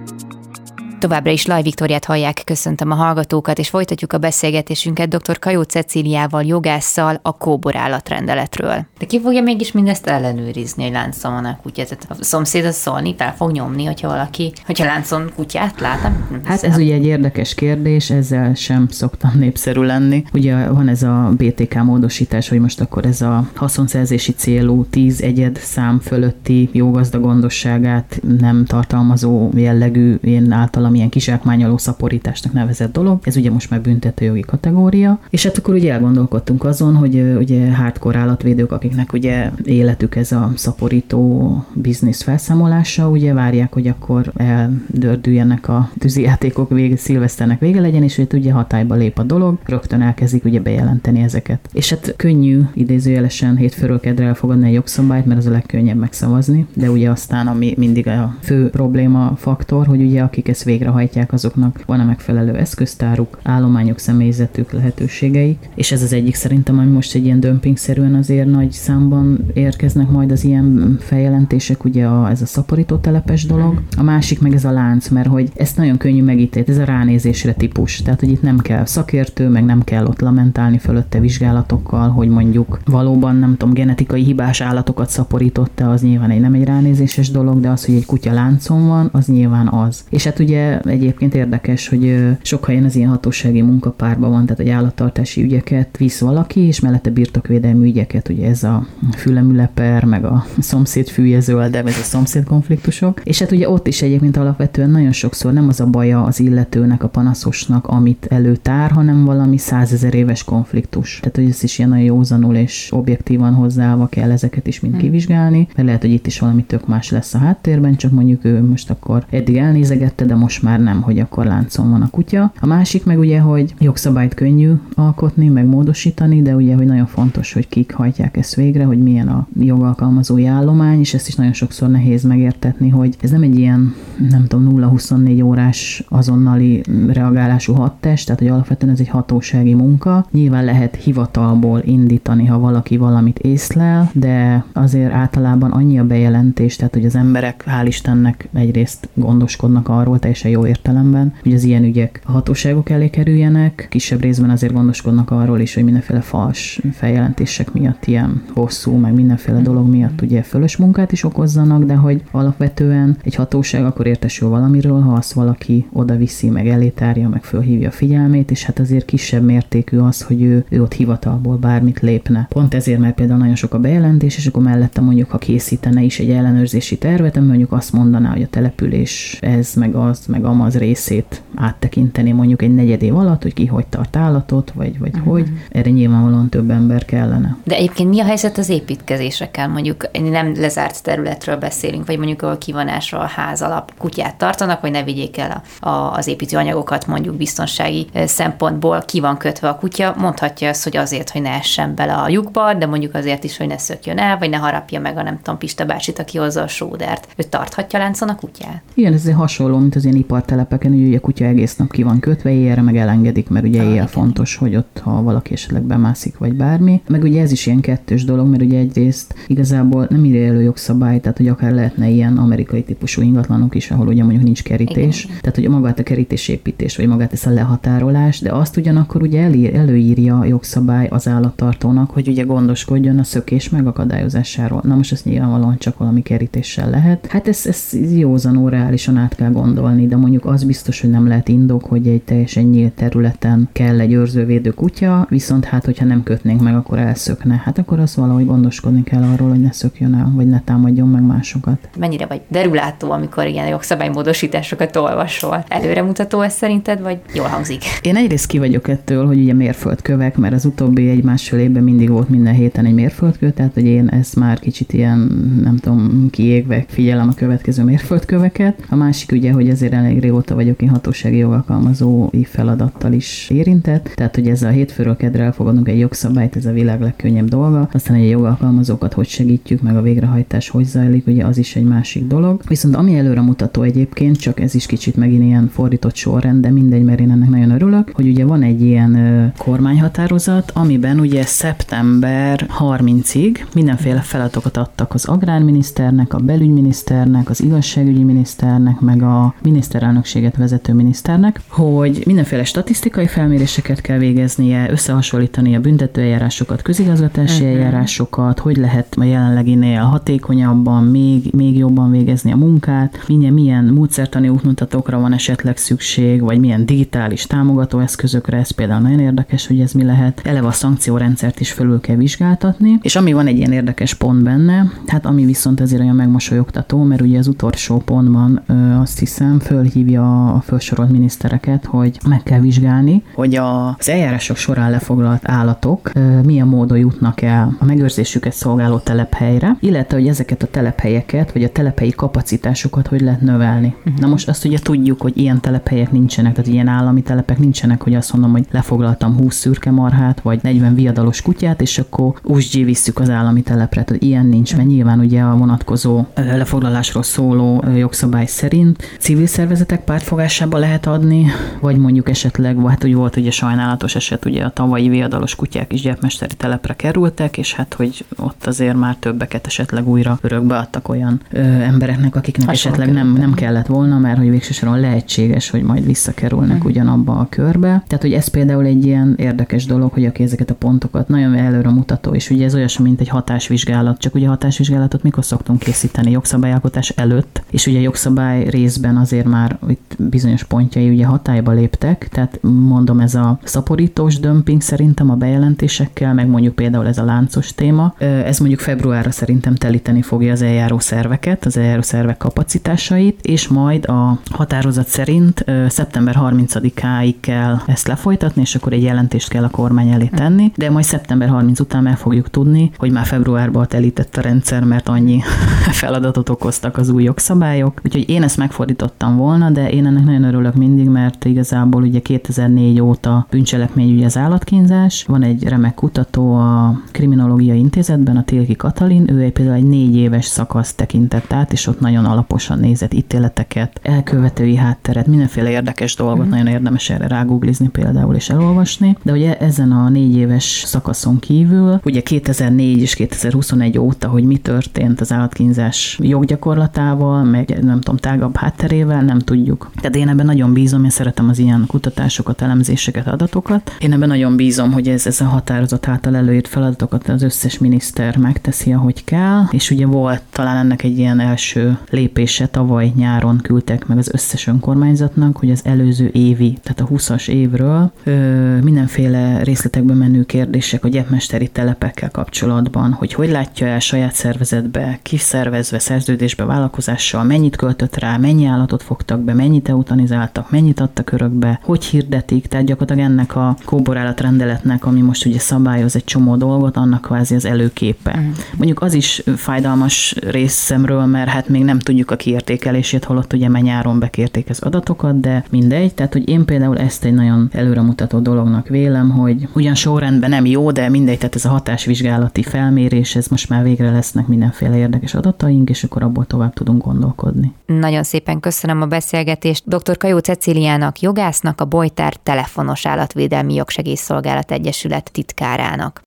Továbbra is Laj Viktoriát hallják, köszöntöm a hallgatókat, és folytatjuk a beszélgetésünket dr. Kajó Cecíliával, jogásszal a kóbor állatrendeletről. De ki fogja mégis mindezt ellenőrizni, hogy láncon van a kutya? Tehát a szomszéd az szólni fel fog nyomni, hogyha valaki, hogyha láncon kutyát lát? Nem? Hát ez ugye egy érdekes kérdés, ezzel sem szoktam népszerű lenni. Ugye van ez a BTK módosítás, hogy most akkor ez a haszonszerzési célú 10 egyed szám fölötti jógazda gondosságát nem tartalmazó jellegű, én általam valamilyen kizsákmányoló szaporításnak nevezett dolog. Ez ugye most már büntetőjogi kategória. És hát akkor ugye elgondolkodtunk azon, hogy ugye hardcore állatvédők, akiknek ugye életük ez a szaporító biznisz felszámolása, ugye várják, hogy akkor eldördüljenek a tűzijátékok vége, szilveszternek vége legyen, és hogy ugye hatályba lép a dolog, rögtön elkezdik ugye bejelenteni ezeket. És hát könnyű idézőjelesen hétfőről kedre elfogadni a jogszabályt, mert az a legkönnyebb megszavazni, de ugye aztán ami mindig a fő probléma faktor, hogy ugye akik ezt végre végrehajtják, azoknak van a megfelelő eszköztáruk, állományok, személyzetük, lehetőségeik, és ez az egyik szerintem, ami most egy ilyen dömpingszerűen azért nagy számban érkeznek majd az ilyen feljelentések, ugye a, ez a szaporító telepes dolog. A másik meg ez a lánc, mert hogy ezt nagyon könnyű megítélni, ez a ránézésre típus. Tehát, hogy itt nem kell szakértő, meg nem kell ott lamentálni fölötte vizsgálatokkal, hogy mondjuk valóban nem tudom, genetikai hibás állatokat szaporította, az nyilván egy nem egy ránézéses dolog, de az, hogy egy kutya láncon van, az nyilván az. És hát ugye egyébként érdekes, hogy sok helyen az ilyen hatósági munkapárban van, tehát egy állattartási ügyeket visz valaki, és mellette birtokvédelmi ügyeket, ugye ez a fülemüleper, meg a szomszéd fűje zölde, ez a szomszéd konfliktusok. És hát ugye ott is egyébként alapvetően nagyon sokszor nem az a baja az illetőnek, a panaszosnak, amit előtár, hanem valami százezer éves konfliktus. Tehát, hogy ez is ilyen nagyon józanul és objektívan hozzáállva kell ezeket is mind hm. kivizsgálni, mert lehet, hogy itt is valami tök más lesz a háttérben, csak mondjuk ő most akkor eddig elnézegette, de most már nem, hogy akkor láncon van a kutya. A másik meg ugye, hogy jogszabályt könnyű alkotni, meg módosítani, de ugye, hogy nagyon fontos, hogy kik hajtják ezt végre, hogy milyen a jogalkalmazói állomány, és ezt is nagyon sokszor nehéz megértetni, hogy ez nem egy ilyen, nem tudom, 0-24 órás azonnali reagálású hadtest, tehát hogy alapvetően ez egy hatósági munka. Nyilván lehet hivatalból indítani, ha valaki valamit észlel, de azért általában annyi a bejelentés, tehát hogy az emberek hál' Istennek egyrészt gondoskodnak arról, teljesen jó értelemben, hogy az ilyen ügyek a hatóságok elé kerüljenek, kisebb részben azért gondoskodnak arról is, hogy mindenféle fals feljelentések miatt ilyen hosszú, meg mindenféle dolog miatt ugye fölös munkát is okozzanak, de hogy alapvetően egy hatóság akkor értesül valamiről, ha azt valaki oda viszi, meg elétárja, meg fölhívja a figyelmét, és hát azért kisebb mértékű az, hogy ő, ő ott hivatalból bármit lépne. Pont ezért, mert például nagyon sok a bejelentés, és akkor mellette mondjuk, ha készítene is egy ellenőrzési tervet, mondjuk azt mondaná, hogy a település ez, meg az, meg amaz részét áttekinteni mondjuk egy negyed év alatt, hogy ki hogy tart állatot, vagy, vagy uh-huh. hogy. Erre nyilvánvalóan több ember kellene. De egyébként mi a helyzet az építkezésekkel? Mondjuk nem lezárt területről beszélünk, vagy mondjuk ahol kivonásra a ház alap kutyát tartanak, hogy ne vigyék el a, a, az építőanyagokat mondjuk biztonsági szempontból ki van kötve a kutya. Mondhatja azt, hogy azért, hogy ne essen bele a lyukba, de mondjuk azért is, hogy ne szökjön el, vagy ne harapja meg a nem tudom, Pista bácsit, aki hozza a sódert. Ő tarthatja láncon a kutyát? Igen, ez hasonló, mint az ilyen ipartelepeken, hogy a kutya egész nap ki van kötve, éjjelre meg elengedik, mert ugye éjjel fontos, hogy ott, ha valaki esetleg bemászik, vagy bármi. Meg ugye ez is ilyen kettős dolog, mert ugye egyrészt igazából nem írja elő jogszabály, tehát hogy akár lehetne ilyen amerikai típusú ingatlanok is, ahol ugye mondjuk nincs kerítés. Igen. Tehát, hogy magát a kerítésépítés, vagy magát ezt a lehatárolás, de azt ugyanakkor ugye elír, előírja a jogszabály az állattartónak, hogy ugye gondoskodjon a szökés megakadályozásáról. Na most ezt nyilvánvalóan csak valami kerítéssel lehet. Hát ez, ez józanul reálisan át kell gondolni, de mondjuk az biztos, hogy nem lehet indok, hogy egy teljesen nyílt területen kell egy őrzővédő kutya, viszont hát, hogyha nem kötnénk meg, akkor elszökne. Hát akkor az valahogy gondoskodni kell arról, hogy ne szökjön el, vagy ne támadjon meg másokat. Mennyire vagy derülátó, amikor ilyen jogszabálymódosításokat olvasol? Előremutató ez szerinted, vagy jól hangzik? Én egyrészt ki vagyok ettől, hogy ugye mérföldkövek, mert az utóbbi egy másfél évben mindig volt minden héten egy mérföldkő, tehát hogy én ezt már kicsit ilyen, nem tudom, kiégve figyelem a következő mérföldköveket. A másik ugye, hogy azért elég régóta vagyok én hatósági jogalkalmazói feladattal is érintett, tehát hogy ez a hétfőről kedre elfogadunk egy jogszabályt, ez a világ legkönnyebb dolga, aztán egy jogalkalmazókat hogy segítjük, meg a végrehajtás hogy zajlik, ugye az is egy másik dolog. Viszont ami előre mutató egyébként, csak ez is kicsit megint ilyen fordított sorrend, de mindegy, mert én ennek nagyon örülök, hogy ugye van egy ilyen kormányhatározat, amiben ugye szeptember 30-ig mindenféle feladatokat adtak az agrárminiszternek, a belügyminiszternek, az igazságügyi miniszternek, meg a miniszterelnökséget vezető miniszternek, hogy mindenféle statisztikai felméréseket kell végeznie, összehasonlítani a büntetőeljárásokat, közigazgatási uh-huh. eljárásokat, hogy lehet a jelenleginél hatékonyabban, még, még jobban végezni a munkát, milyen, milyen módszertani útmutatókra van esetleg szükség, vagy milyen digitális támogató eszközökre, ez például nagyon érdekes, hogy ez mi lehet. Eleve a szankciórendszert is felül kell vizsgáltatni, és ami van egy ilyen érdekes pont benne, hát ami viszont azért olyan megmosolyogtató, mert ugye az utolsó pontban ö, azt hiszem fölhívja a felsorolt minisztereket, hogy meg kell vizsgálni, hogy az eljárások során lefoglalt állatok milyen módon jutnak el a megőrzésüket szolgáló telephelyre, illetve hogy ezeket a telephelyeket, vagy a telephelyi kapacitásokat hogy lehet növelni. Uh-huh. Na most azt ugye tudjuk, hogy ilyen telephelyek nincsenek, tehát ilyen állami telepek nincsenek, hogy azt mondom, hogy lefoglaltam 20 szürke marhát, vagy 40 viadalos kutyát, és akkor úgy visszük az állami telepre. Tehát ilyen nincs, mert nyilván ugye a vonatkozó lefoglalásról szóló jogszabály szerint civil szervezetek pártfogásába lehet adni, vagy mondjuk esetleg, hát úgy volt ugye sajnálatos eset, ugye a tavalyi viadalos kutyák is gyepmesteri telepre kerültek, és hát hogy ott azért már többeket esetleg újra örökbe adtak olyan ö, embereknek, akiknek Hasonló esetleg nem, nem kellett volna, mert hogy végsősoron lehetséges, hogy majd visszakerülnek uh-huh. ugyanabba a körbe. Tehát, hogy ez például egy ilyen érdekes dolog, hogy aki ezeket a pontokat nagyon előre mutató, és ugye ez olyasmi, mint egy hatásvizsgálat, csak ugye a hatásvizsgálatot mikor szoktunk készíteni jogszabályalkotás előtt, és ugye jogszabály részben azért már itt bizonyos pontjai ugye hatályba léptek, tehát mondom, ez a szaporítós dömping szerintem a bejelentésekkel, meg mondjuk például ez a láncos téma, ez mondjuk februárra szerintem telíteni fogja az eljáró szerveket, az eljáró szervek kapacitásait, és majd a határozat szerint szeptember 30-áig kell ezt lefolytatni, és akkor egy jelentést kell a kormány elé tenni, de majd szeptember 30 után meg fogjuk tudni, hogy már februárban telített a rendszer, mert annyi feladatot okoztak az új jogszabályok. Úgyhogy én ezt megfordítottam volna, de én ennek nagyon örülök mindig, mert igazából ugye 2004 óta bűncselekmény ugye az állatkínzás. Van egy remek kutató a Kriminológiai Intézetben, a Tilki Katalin, ő egy például egy négy éves szakasz tekintett át, és ott nagyon alaposan nézett ítéleteket, elkövetői hátteret, mindenféle érdekes dolgot, mm. nagyon érdemes erre ráguglizni például és elolvasni. De ugye ezen a négy éves szakaszon kívül, ugye 2004 és 2021 óta, hogy mi történt az állatkínzás joggyakorlatával, meg nem tudom, tágabb hátterével, nem tudjuk. Tehát én ebben nagyon bízom, én szeretem az ilyen kutatásokat, elemzéseket, adatokat. Én ebben nagyon bízom, hogy ez, ez a határozat által előírt feladatokat az összes miniszter megteszi, ahogy kell, és ugye volt talán ennek egy ilyen első lépése, tavaly nyáron küldtek meg az összes önkormányzatnak, hogy az előző évi, tehát a 20-as évről ö, mindenféle részletekbe menő kérdések a gyepmesteri telepekkel kapcsolatban, hogy hogy látja el saját szervezetbe, kiszervezve, szerződésbe, vállalkozással, mennyit költött rá, mennyi állatot fog raktak be, mennyit eutanizáltak, mennyit adtak örökbe, hogy hirdetik, tehát gyakorlatilag ennek a kóborállat rendeletnek, ami most ugye szabályoz egy csomó dolgot, annak kvázi az előképe. Mm. Mondjuk az is fájdalmas részemről, mert hát még nem tudjuk a kiértékelését, holott ugye már nyáron bekérték az adatokat, de mindegy. Tehát, hogy én például ezt egy nagyon előremutató dolognak vélem, hogy ugyan sorrendben nem jó, de mindegy, tehát ez a hatásvizsgálati felmérés, ez most már végre lesznek mindenféle érdekes adataink, és akkor abból tovább tudunk gondolkodni. Nagyon szépen köszönöm a beszélgetést dr. Kajó Ceciliának, jogásznak, a Bojtár Telefonos Állatvédelmi Jogsegészszolgálat Egyesület titkárának.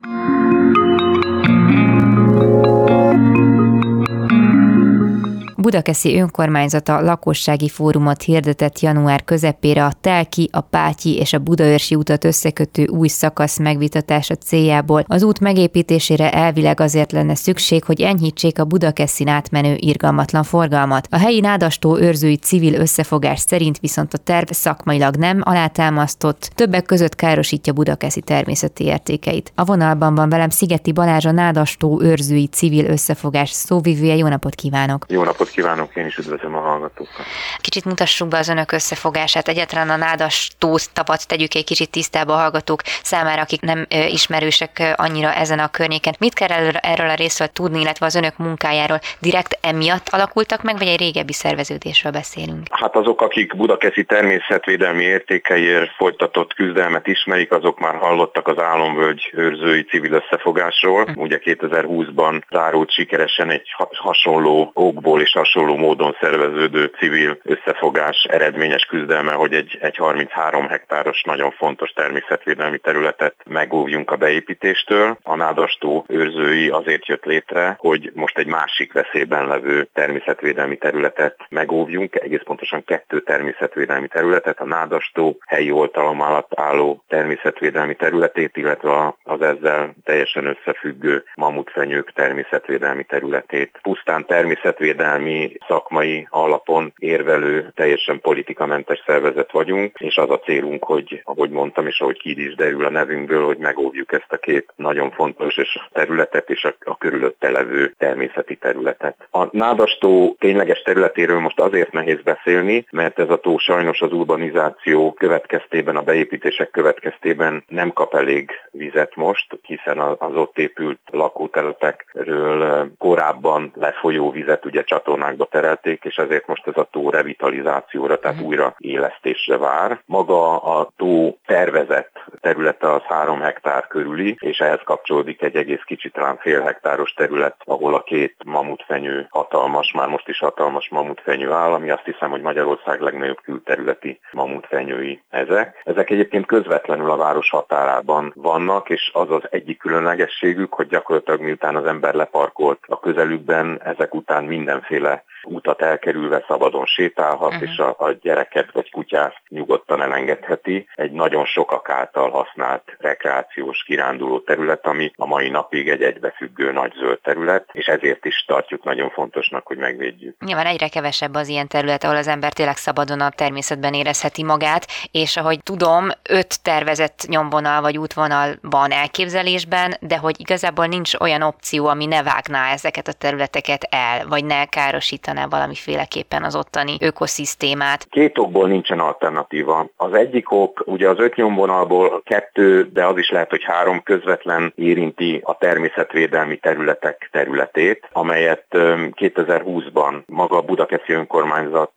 Budakeszi önkormányzata lakossági fórumot hirdetett január közepére a Telki, a Pátyi és a Budaörsi utat összekötő új szakasz megvitatása céljából. Az út megépítésére elvileg azért lenne szükség, hogy enyhítsék a Budakeszin átmenő irgalmatlan forgalmat. A helyi nádastó őrzői civil összefogás szerint viszont a terv szakmailag nem alátámasztott, többek között károsítja Budakeszi természeti értékeit. A vonalban van velem Szigeti Balázs, a nádastó őrzői civil összefogás szóvivője. Jó napot kívánok! Jó napot kívánok, én is üdvözlöm a hallgatókat. Kicsit mutassuk be az önök összefogását. Egyáltalán a nádas tót tapat tegyük egy kicsit tisztába a hallgatók számára, akik nem ismerősek annyira ezen a környéken. Mit kell erről a részről tudni, illetve az önök munkájáról? Direkt emiatt alakultak meg, vagy egy régebbi szerveződésről beszélünk? Hát azok, akik Budakeszi természetvédelmi értékeiért folytatott küzdelmet ismerik, azok már hallottak az Álomvölgy őrzői civil összefogásról. Hm. Ugye 2020-ban zárult sikeresen egy hasonló okból és hasonló módon szerveződő civil összefogás eredményes küzdelme, hogy egy, egy 33 hektáros nagyon fontos természetvédelmi területet megóvjunk a beépítéstől. A nádastó őrzői azért jött létre, hogy most egy másik veszélyben levő természetvédelmi területet megóvjunk, egész pontosan kettő természetvédelmi területet, a nádastó helyi oltalom alatt álló természetvédelmi területét, illetve az ezzel teljesen összefüggő mamutfenyők természetvédelmi területét. Pusztán természetvédelmi mi szakmai alapon érvelő, teljesen politikamentes szervezet vagyunk, és az a célunk, hogy ahogy mondtam, és ahogy ki is derül a nevünkből, hogy megóvjuk ezt a két nagyon fontos és területet és a, a körülötte levő természeti területet. A nádastó tényleges területéről most azért nehéz beszélni, mert ez a tó sajnos az urbanizáció következtében, a beépítések következtében nem kap elég vizet most, hiszen az ott épült lakótelepekről korábban lefolyó vizet ugye csatornák csatornákba terelték, és ezért most ez a tó revitalizációra, tehát mm. újra élesztésre vár. Maga a tó tervezett területe az három hektár körüli, és ehhez kapcsolódik egy egész kicsit talán fél hektáros terület, ahol a két mamutfenyő hatalmas, már most is hatalmas mamutfenyő áll, ami azt hiszem, hogy Magyarország legnagyobb külterületi mamutfenyői ezek. Ezek egyébként közvetlenül a város határában vannak, és az az egyik különlegességük, hogy gyakorlatilag miután az ember leparkolt a közelükben, ezek után mindenféle mindenféle utat elkerülve szabadon sétálhat, uh-huh. és a, a gyereket vagy kutyát nyugodtan elengedheti. Egy nagyon sokak által használt rekreációs kiránduló terület, ami a mai napig egy egybefüggő nagy zöld terület, és ezért is tartjuk nagyon fontosnak, hogy megvédjük. Nyilván egyre kevesebb az ilyen terület, ahol az ember tényleg szabadon a természetben érezheti magát, és ahogy tudom, öt tervezett nyomvonal vagy útvonal van elképzelésben, de hogy igazából nincs olyan opció, ami ne vágná ezeket a területeket el, vagy ne károsítaná valamiféleképpen az ottani ökoszisztémát. Két okból nincsen alternatíva. Az egyik ok, ugye az öt nyomvonalból kettő, de az is lehet, hogy három közvetlen érinti a természetvédelmi területek területét, amelyet 2020-ban maga a Budakeszi önkormányzat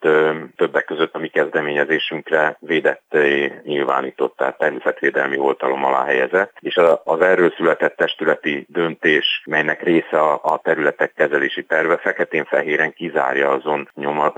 többek között a mi kezdeményezésünkre védett nyilvánított, tehát természetvédelmi oltalom alá helyezett, és az erről született testületi döntés, melynek része a területek kezelési terve feketén-fehéren kizárja azon nyoma,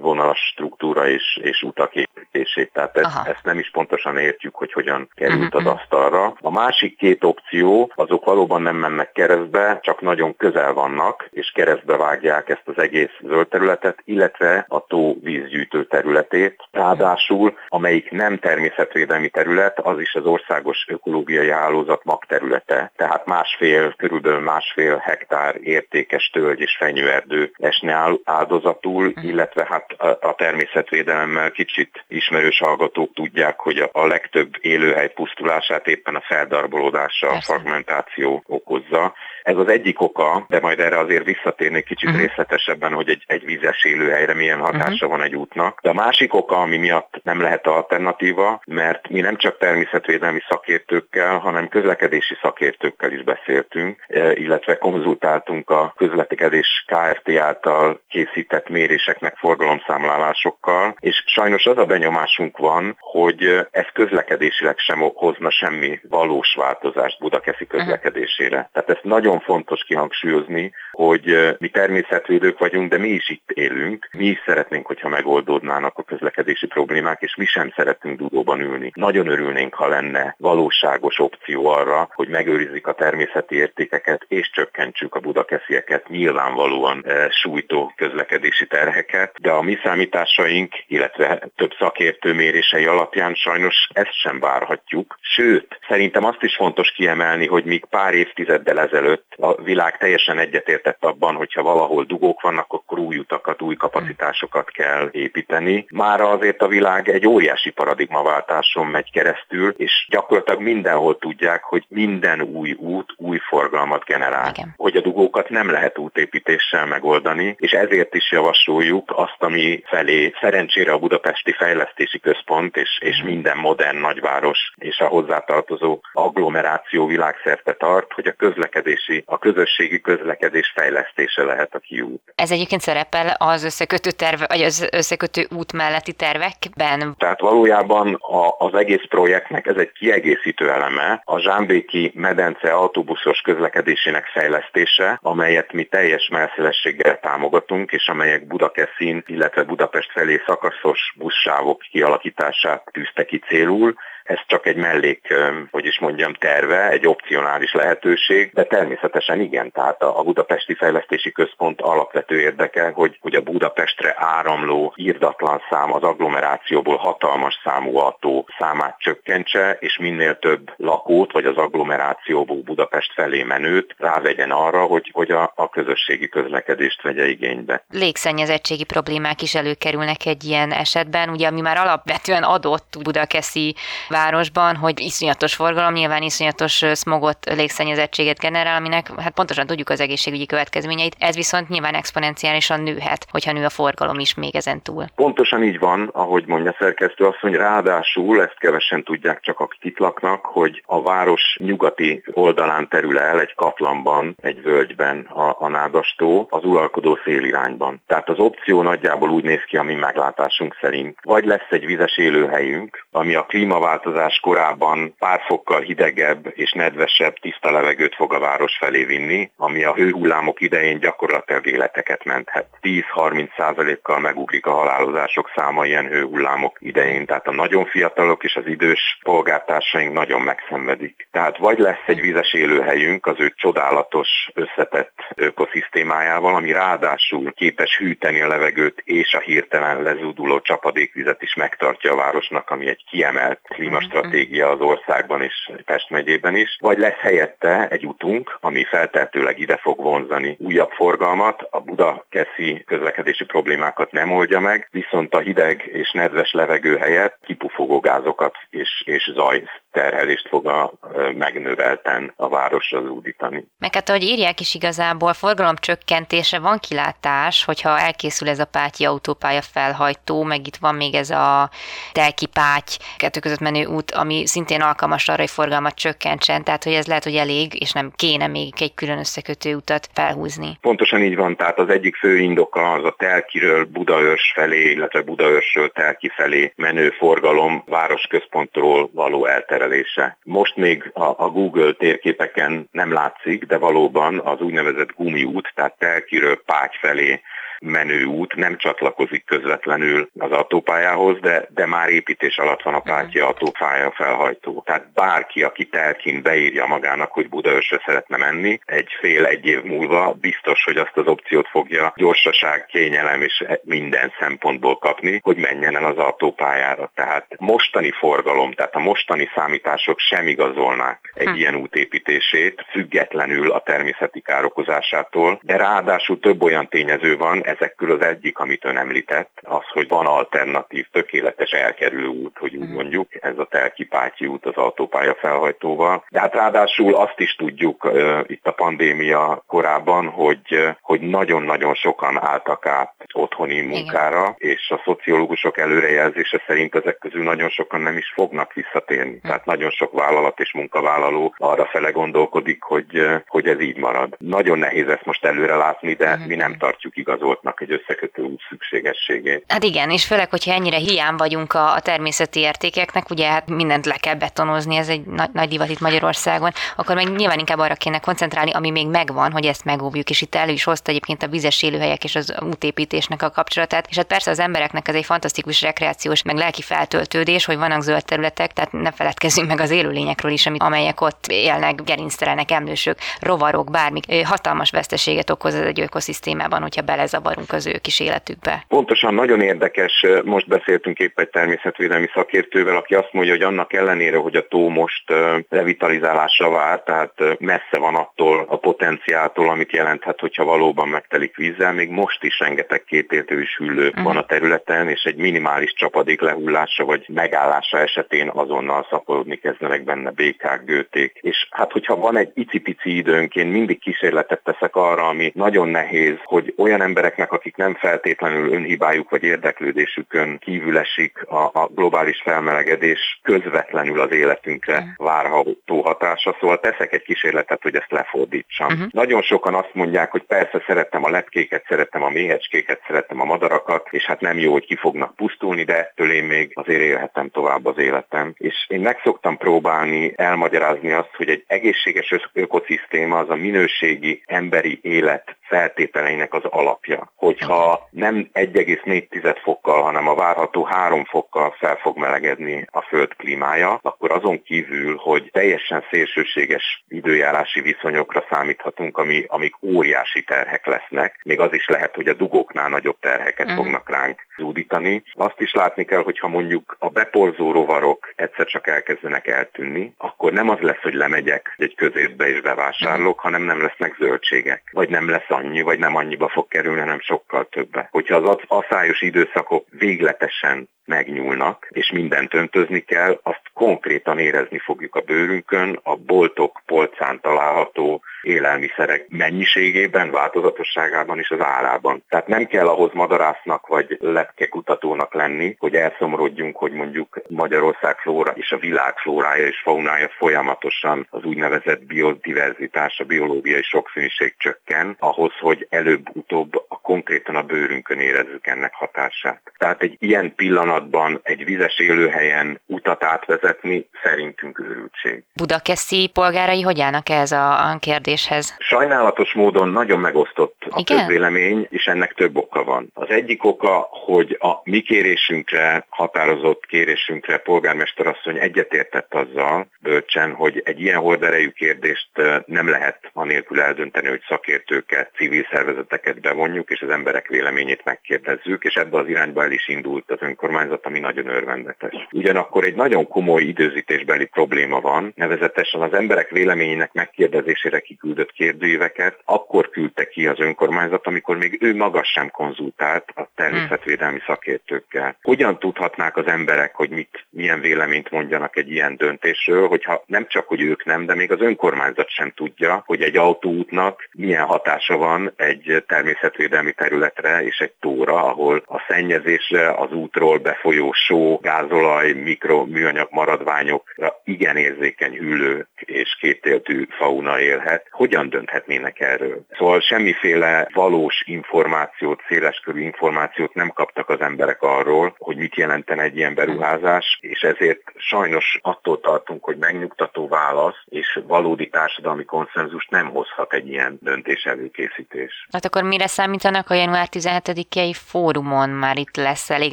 vonalas struktúra és, és utak építését. Tehát ezt, ezt nem is pontosan értjük, hogy hogyan került az mhm. asztalra. A másik két opció, azok valóban nem mennek keresztbe, csak nagyon közel vannak, és keresztbe vágják ezt az egész zöld területet, illetve a tó vízgyűjtő területét. Ráadásul, amelyik nem természetvédelmi terület, az is az országos ökológiai hálózat magterülete. Tehát másfél, körülbelül másfél hektár értékes tölgy és fenyőerdő esne áldozatul, mhm. illetve hát a természetvédelemmel kicsit ismerős hallgatók tudják, hogy a legtöbb élőhely pusztulását éppen a feldarbolódása, a fragmentáció okozza. Ez az egyik oka, de majd erre azért visszatérnék kicsit uh-huh. részletesebben, hogy egy, egy vízes élőhelyre milyen hatása uh-huh. van egy útnak. De a másik oka, ami miatt nem lehet alternatíva, mert mi nem csak természetvédelmi szakértőkkel, hanem közlekedési szakértőkkel is beszéltünk, e, illetve konzultáltunk a közlekedés KFT által készített méréseknek forgalomszámlálásokkal, és sajnos az a benyomásunk van, hogy ez közlekedésileg sem hozna semmi valós változást Budakeszi közlekedésére. Tehát ezt nagyon fontos kihangsúlyozni, hogy mi természetvédők vagyunk, de mi is itt élünk. Mi is szeretnénk, hogyha megoldódnának a közlekedési problémák, és mi sem szeretünk dugóban ülni. Nagyon örülnénk, ha lenne valóságos opció arra, hogy megőrizzük a természeti értékeket, és csökkentsük a budakeszieket nyilvánvalóan e, sújtó közlekedési terheket, de a mi számításaink, illetve több szakértő mérései alapján sajnos ezt sem várhatjuk. Sőt, szerintem azt is fontos kiemelni, hogy míg pár évtizeddel ezelőtt a világ teljesen egyetértett abban, hogyha valahol dugók vannak, akkor új utakat, új kapacitásokat kell építeni. Mára azért a világ egy óriási paradigmaváltáson megy keresztül, és gyakorlatilag mindenhol tudják, hogy minden új út új forgalmat generál. Igen. Hogy a dugókat nem lehet útépítéssel megoldani, és ezért is javasoljuk azt, ami felé szerencsére a Budapesti Fejlesztési Központ és, és minden modern nagyváros és a hozzátartozó agglomeráció világszerte tart, hogy a közlekedési, a közösségi közlekedés fejlesztése lehet a kiút. Ez egyébként szerepel az összekötő terve, vagy az összekötő út melletti tervekben? Tehát valójában a, az egész projektnek ez egy kiegészítő eleme, a Zsámbéki medence autóbuszos közlekedésének fejlesztése, amelyet mi teljes melszélességgel támogatunk, és amelyek Budakeszin, illetve Budapest felé szakaszos buszsávok kialakítását tűzte ki célul, ez csak egy mellék, hogy is mondjam, terve, egy opcionális lehetőség, de természetesen igen, tehát a Budapesti Fejlesztési Központ alapvető érdeke, hogy, hogy a Budapestre áramló írdatlan szám az agglomerációból hatalmas számú autó számát csökkentse, és minél több lakót, vagy az agglomerációból Budapest felé menőt rávegyen arra, hogy, hogy a, a közösségi közlekedést vegye igénybe. Légszennyezettségi problémák is előkerülnek egy ilyen esetben, ugye ami már alapvetően adott Budakeszi városban, hogy iszonyatos forgalom, nyilván iszonyatos smogot, légszennyezettséget generál, aminek hát pontosan tudjuk az egészségügyi következményeit. Ez viszont nyilván exponenciálisan nőhet, hogyha nő a forgalom is még ezen túl. Pontosan így van, ahogy mondja szerkesztő hogy ráadásul ezt kevesen tudják csak akik itt laknak, hogy a város nyugati oldalán terül el egy katlanban, egy völgyben a, a nádastó az uralkodó szélirányban. Tehát az opció nagyjából úgy néz ki, ami meglátásunk szerint. Vagy lesz egy vizes élőhelyünk, ami a klímaváltozás változás korában pár fokkal hidegebb és nedvesebb tiszta levegőt fog a város felé vinni, ami a hőhullámok idején gyakorlatilag életeket menthet. 10-30%-kal megugrik a halálozások száma ilyen hőhullámok idején, tehát a nagyon fiatalok és az idős polgártársaink nagyon megszenvedik. Tehát vagy lesz egy vizes élőhelyünk az ő csodálatos összetett ökoszisztémájával, ami ráadásul képes hűteni a levegőt és a hirtelen lezúduló csapadékvizet is megtartja a városnak, ami egy kiemelt klímastratégia az országban és Pest megyében is, vagy lesz helyette egy utunk, ami feltehetőleg ide fog vonzani újabb forgalmat, a Budakeszi közlekedési problémákat nem oldja meg, viszont a hideg és nedves levegő helyett kipufogó gázokat és, és zaj terhelést fog a, megnövelten a városra zúdítani. Meg hát, ahogy írják is igazából, forgalom csökkentése van kilátás, hogyha elkészül ez a Pátyi autópálya felhajtó, meg itt van még ez a Telki Páty kettő között menő út, ami szintén alkalmas arra, hogy forgalmat csökkentsen, tehát hogy ez lehet, hogy elég, és nem kéne még egy külön összekötő utat felhúzni. Pontosan így van, tehát az egyik fő indoka az a Telkiről Budaörs felé, illetve Budaörsről Telki felé menő forgalom városközpontról való elterelés leszerelése. Most még a, a Google térképeken nem látszik, de valóban az úgynevezett gumiút, tehát Telkiről Págy felé menő út nem csatlakozik közvetlenül az autópályához, de, de már építés alatt van a pátya autópálya felhajtó. Tehát bárki, aki telkin beírja magának, hogy Budaörsre szeretne menni, egy fél-egy év múlva biztos, hogy azt az opciót fogja gyorsaság, kényelem és minden szempontból kapni, hogy menjen el az autópályára. Tehát mostani forgalom, tehát a mostani számítások sem igazolnák egy hm. ilyen útépítését, függetlenül a természeti károkozásától, de ráadásul több olyan tényező van, Ezek az egyik, amit ön említett, az, hogy van alternatív, tökéletes elkerülő út, hogy úgy mhm. mondjuk, ez a Telkipátyi út az autópálya felhajtóval. De hát ráadásul azt is tudjuk uh, itt a pandémia korában, hogy, uh, hogy nagyon-nagyon sokan álltak át otthoni munkára, Igen. és a szociológusok előrejelzése szerint ezek közül nagyon sokan nem is fognak visszatérni. Hm. Tehát nagyon sok vállalat és munkavállaló arra fele gondolkodik, hogy, uh, hogy ez így marad. Nagyon nehéz ezt most előre látni, de hm. mi nem tartjuk igazoltnak egy összekötő út szükségességét. Hát igen, és főleg, hogyha ennyire hiány vagyunk a, a természeti értékeknek, ugye hát mindent le kell betonozni, ez egy nagy, nagy divat itt Magyarországon, akkor meg nyilván inkább arra kéne koncentrálni, ami még megvan, hogy ezt megóvjuk, és itt elő is hozta egyébként a vizes élőhelyek és az útépítésnek a kapcsolatát, és hát persze az embereknek ez egy fantasztikus rekreációs, meg lelki feltöltődés, hogy vannak zöld területek, tehát ne feledkezzünk meg az élőlényekről is, amelyek ott élnek, gerinctelenek, emlősök, rovarok, bármik. Hatalmas veszteséget okoz ez egy ökoszisztémában, hogyha belezavarunk az ő kis életükbe. Pontosan nagyon érdekes, most beszéltünk épp egy természetvédelmi szakértővel, aki azt mondja, hogy annak ellenére, hogy a tó most revitalizálásra vár, tehát messze van attól a potenciáltól, amit jelenthet, hogyha valóban megtelik vízzel, még most is rengeteg kétéltő is hüllő uh-huh. van a területen, és egy minimális csapadék lehullása vagy megállása esetén azonnal szaporodni kezdenek benne békák, gőték. És hát, hogyha van egy icipici időnk, én mindig kísérletet teszek arra, ami nagyon nehéz, hogy olyan embereknek, akik nem feltétlenül önhibájuk vagy érdeklődésükön kívül esik a, a globális felmelegedés közvetlenül az életünkre uh-huh. várható hatása. Szóval teszek egy kísérletet, hogy ezt lefordítsam. Uh-huh. Nagyon sokan azt mondják, hogy persze szerettem a lepkéket, szerettem a méhecskéket, szerettem a madarakat, és hát nem jó, hogy ki fognak pusztulni, de ettől én még azért élhetem tovább az életem. És én meg szoktam próbálni elmagyarázni azt, hogy egy egészséges ökoszisztéma az a minőségi emberi élet feltételeinek az alapja. Hogyha nem 1,4 fokkal, hanem a várható 3 fokkal fel fog melegedni a föld klímája, akkor azon kívül, hogy teljesen szélsőséges időjárási viszonyokra számíthatunk, ami, amik óriási terhek lesznek, még az is lehet, hogy a dugóknál nagyobb terheket uh-huh. fognak ránk zúdítani. Azt is látni kell, hogyha mondjuk a beporzó rovarok egyszer csak elkezdenek eltűnni, akkor nem az lesz, hogy lemegyek egy középbe és bevásárlok, hanem nem lesznek zöldségek, vagy nem lesz annyi, vagy nem annyiba fog kerülni, hanem sokkal többe. Hogyha az asszályos időszakok végletesen megnyúlnak, és mindent öntözni kell, azt konkrétan érezni fogjuk a bőrünkön, a boltok polcán található élelmiszerek mennyiségében, változatosságában és az árában. Tehát nem kell ahhoz madarásznak vagy lepkekutatónak lenni, hogy elszomorodjunk, hogy mondjuk Magyarország flóra és a világ flórája és faunája folyamatosan az úgynevezett biodiverzitás, a biológiai sokszínűség csökken, ahhoz, hogy előbb-utóbb a konkrétan a bőrünkön érezzük ennek hatását. Tehát egy ilyen pillanatban egy vizes élőhelyen utat átvezetni szerintünk őrültség. Budakeszi polgárai hogy állnak ez a kérdés? kérdéshez? Sajnálatos módon nagyon megosztott a Igen? közvélemény, és ennek több oka van. Az egyik oka, hogy a mi kérésünkre, határozott kérésünkre polgármester asszony egyetértett azzal bölcsen, hogy egy ilyen horderejű kérdést nem lehet anélkül eldönteni, hogy szakértőket, civil szervezeteket bevonjuk, és az emberek véleményét megkérdezzük, és ebbe az irányba el is indult az önkormányzat, ami nagyon örvendetes. Ugyanakkor egy nagyon komoly időzítésbeli probléma van, nevezetesen az emberek véleményének megkérdezésére kiküldött kérdőíveket akkor küldte ki az önkormányzat, amikor még ő maga sem konzultált a természetvédelmi szakértőkkel. Hogyan tudhatnák az emberek, hogy mit, milyen véleményt mondjanak egy ilyen döntésről, hogyha nem csak, hogy ők nem, de még az önkormányzat sem tudja, hogy egy autóútnak milyen hatása van egy természetvédelmi területre és egy tóra, ahol a szennyezésre, az útról befolyó só, gázolaj, mikroműanyag maradványokra igen érzékeny hüllő és kétéltű fauna élhet hogyan dönthetnének erről. Szóval semmiféle valós információt, széleskörű információt nem kaptak az emberek arról, hogy mit jelenten egy ilyen beruházás, és ezért sajnos attól tartunk, hogy megnyugtató válasz és valódi társadalmi konszenzus nem hozhat egy ilyen döntés előkészítés. Hát akkor mire számítanak a január 17-i fórumon? Már itt lesz elég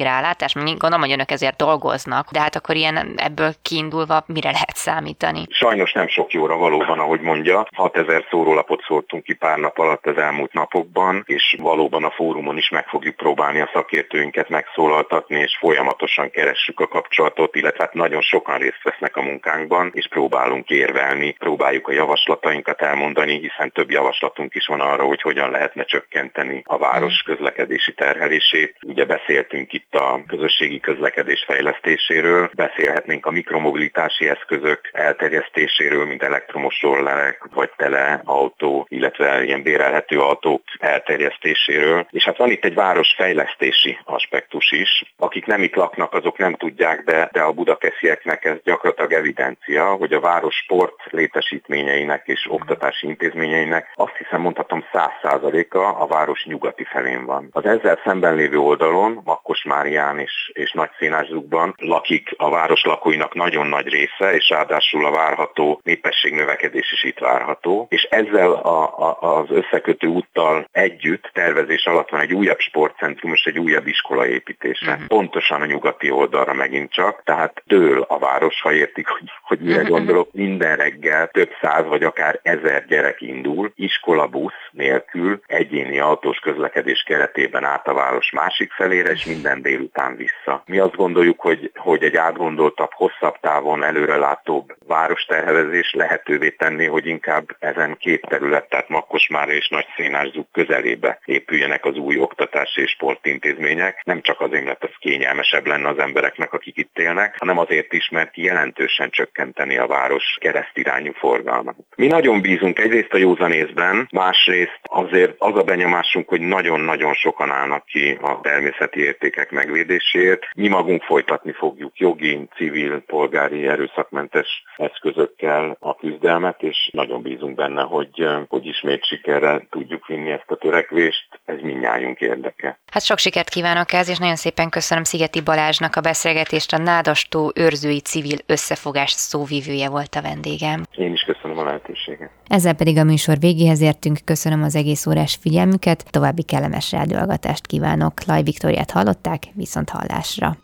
rálátás? Gondolom, hogy önök ezért dolgoznak, de hát akkor ilyen ebből kiindulva mire lehet számítani? Sajnos nem sok jóra valóban, ahogy mondja. 6000 szórólapot szórtunk ki pár nap alatt az elmúlt napokban, és valóban a fórumon is meg fogjuk próbálni a szakértőinket megszólaltatni, és folyamatosan keressük a kapcsolatot, illetve hát nagyon sokan részt vesznek a munkánkban, és próbálunk érvelni, próbáljuk a javaslatainkat elmondani, hiszen több javaslatunk is van arra, hogy hogyan lehetne csökkenteni a város közlekedési terhelését. Ugye beszéltünk itt a közösségi közlekedés fejlesztéséről, beszélhetnénk a mikromobilitási eszközök elterjesztéséről, mint elektromos rollerek, vagy teleautó, illetve ilyen bérelhető autók elterjesztéséről. És hát van itt egy városfejlesztési aspektus is. Akik nem itt laknak, azok nem tudják, de, de a budakeszieknek ez gyakorlatilag evidencia, hogy a város sport létesítményeinek és oktatási intézményeinek azt hiszem mondhatom száz százaléka a város nyugati felén van. Az ezzel szemben lévő oldalon, Makkosmárián és, és Nagyszénászukban lakik a város lakóinak nagyon nagy része, és ráadásul a várható népességnövekedés is itt várható, és ezzel a, a, az összekötő úttal együtt tervezés alatt van egy újabb sportcentrum és egy újabb iskola építése. Uh-huh. Pontosan a nyugati oldalra megint csak, tehát dől a város, ha értik, hogy, hogy mire gondolok, minden reggel több száz vagy akár ezer gyerek indul, iskolabusz nélkül, egyéni autós közlekedés keretében át a város másik felére, és minden délután vissza. Mi azt gondoljuk, hogy, hogy egy átgondoltabb, hosszabb távon előrelátóbb városterhelezés lehetővé tenni, hogy inkább ezen két terület, tehát Makkosmára és Nagy Szénászuk közelébe épüljenek az új oktatási és sportintézmények. Nem csak azért, mert ez kényelmesebb lenne az embereknek, akik itt élnek, hanem azért is, mert jelentősen csökkenteni a város keresztirányú forgalmat. Mi nagyon bízunk egyrészt a józanészben, másrészt azért az a benyomásunk, hogy nagyon-nagyon sokan állnak ki a természeti értékek megvédéséért. Mi magunk folytatni fogjuk jogi, civil, polgári, erőszakmentes eszközökkel a küzdelmet, és nagyon bízunk benne, hogy, hogy ismét sikerre tudjuk vinni ezt a törekvést. Ez mindnyájunk érdeke. Hát sok sikert kívánok ez, és nagyon szépen köszönöm Szigeti Balázsnak a beszélgetést. A Nádastó őrzői civil összefogás szóvívője volt a vendégem. Én is köszönöm a lehetőséget. Ezzel pedig a műsor végéhez értünk. Köszönöm az egész órás figyelmüket, további kellemes rádióhallgatást kívánok. Laj Viktoriát hallották, viszont hallásra.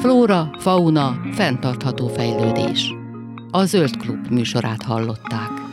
Flóra, fauna, fenntartható fejlődés. A Zöld Klub műsorát hallották.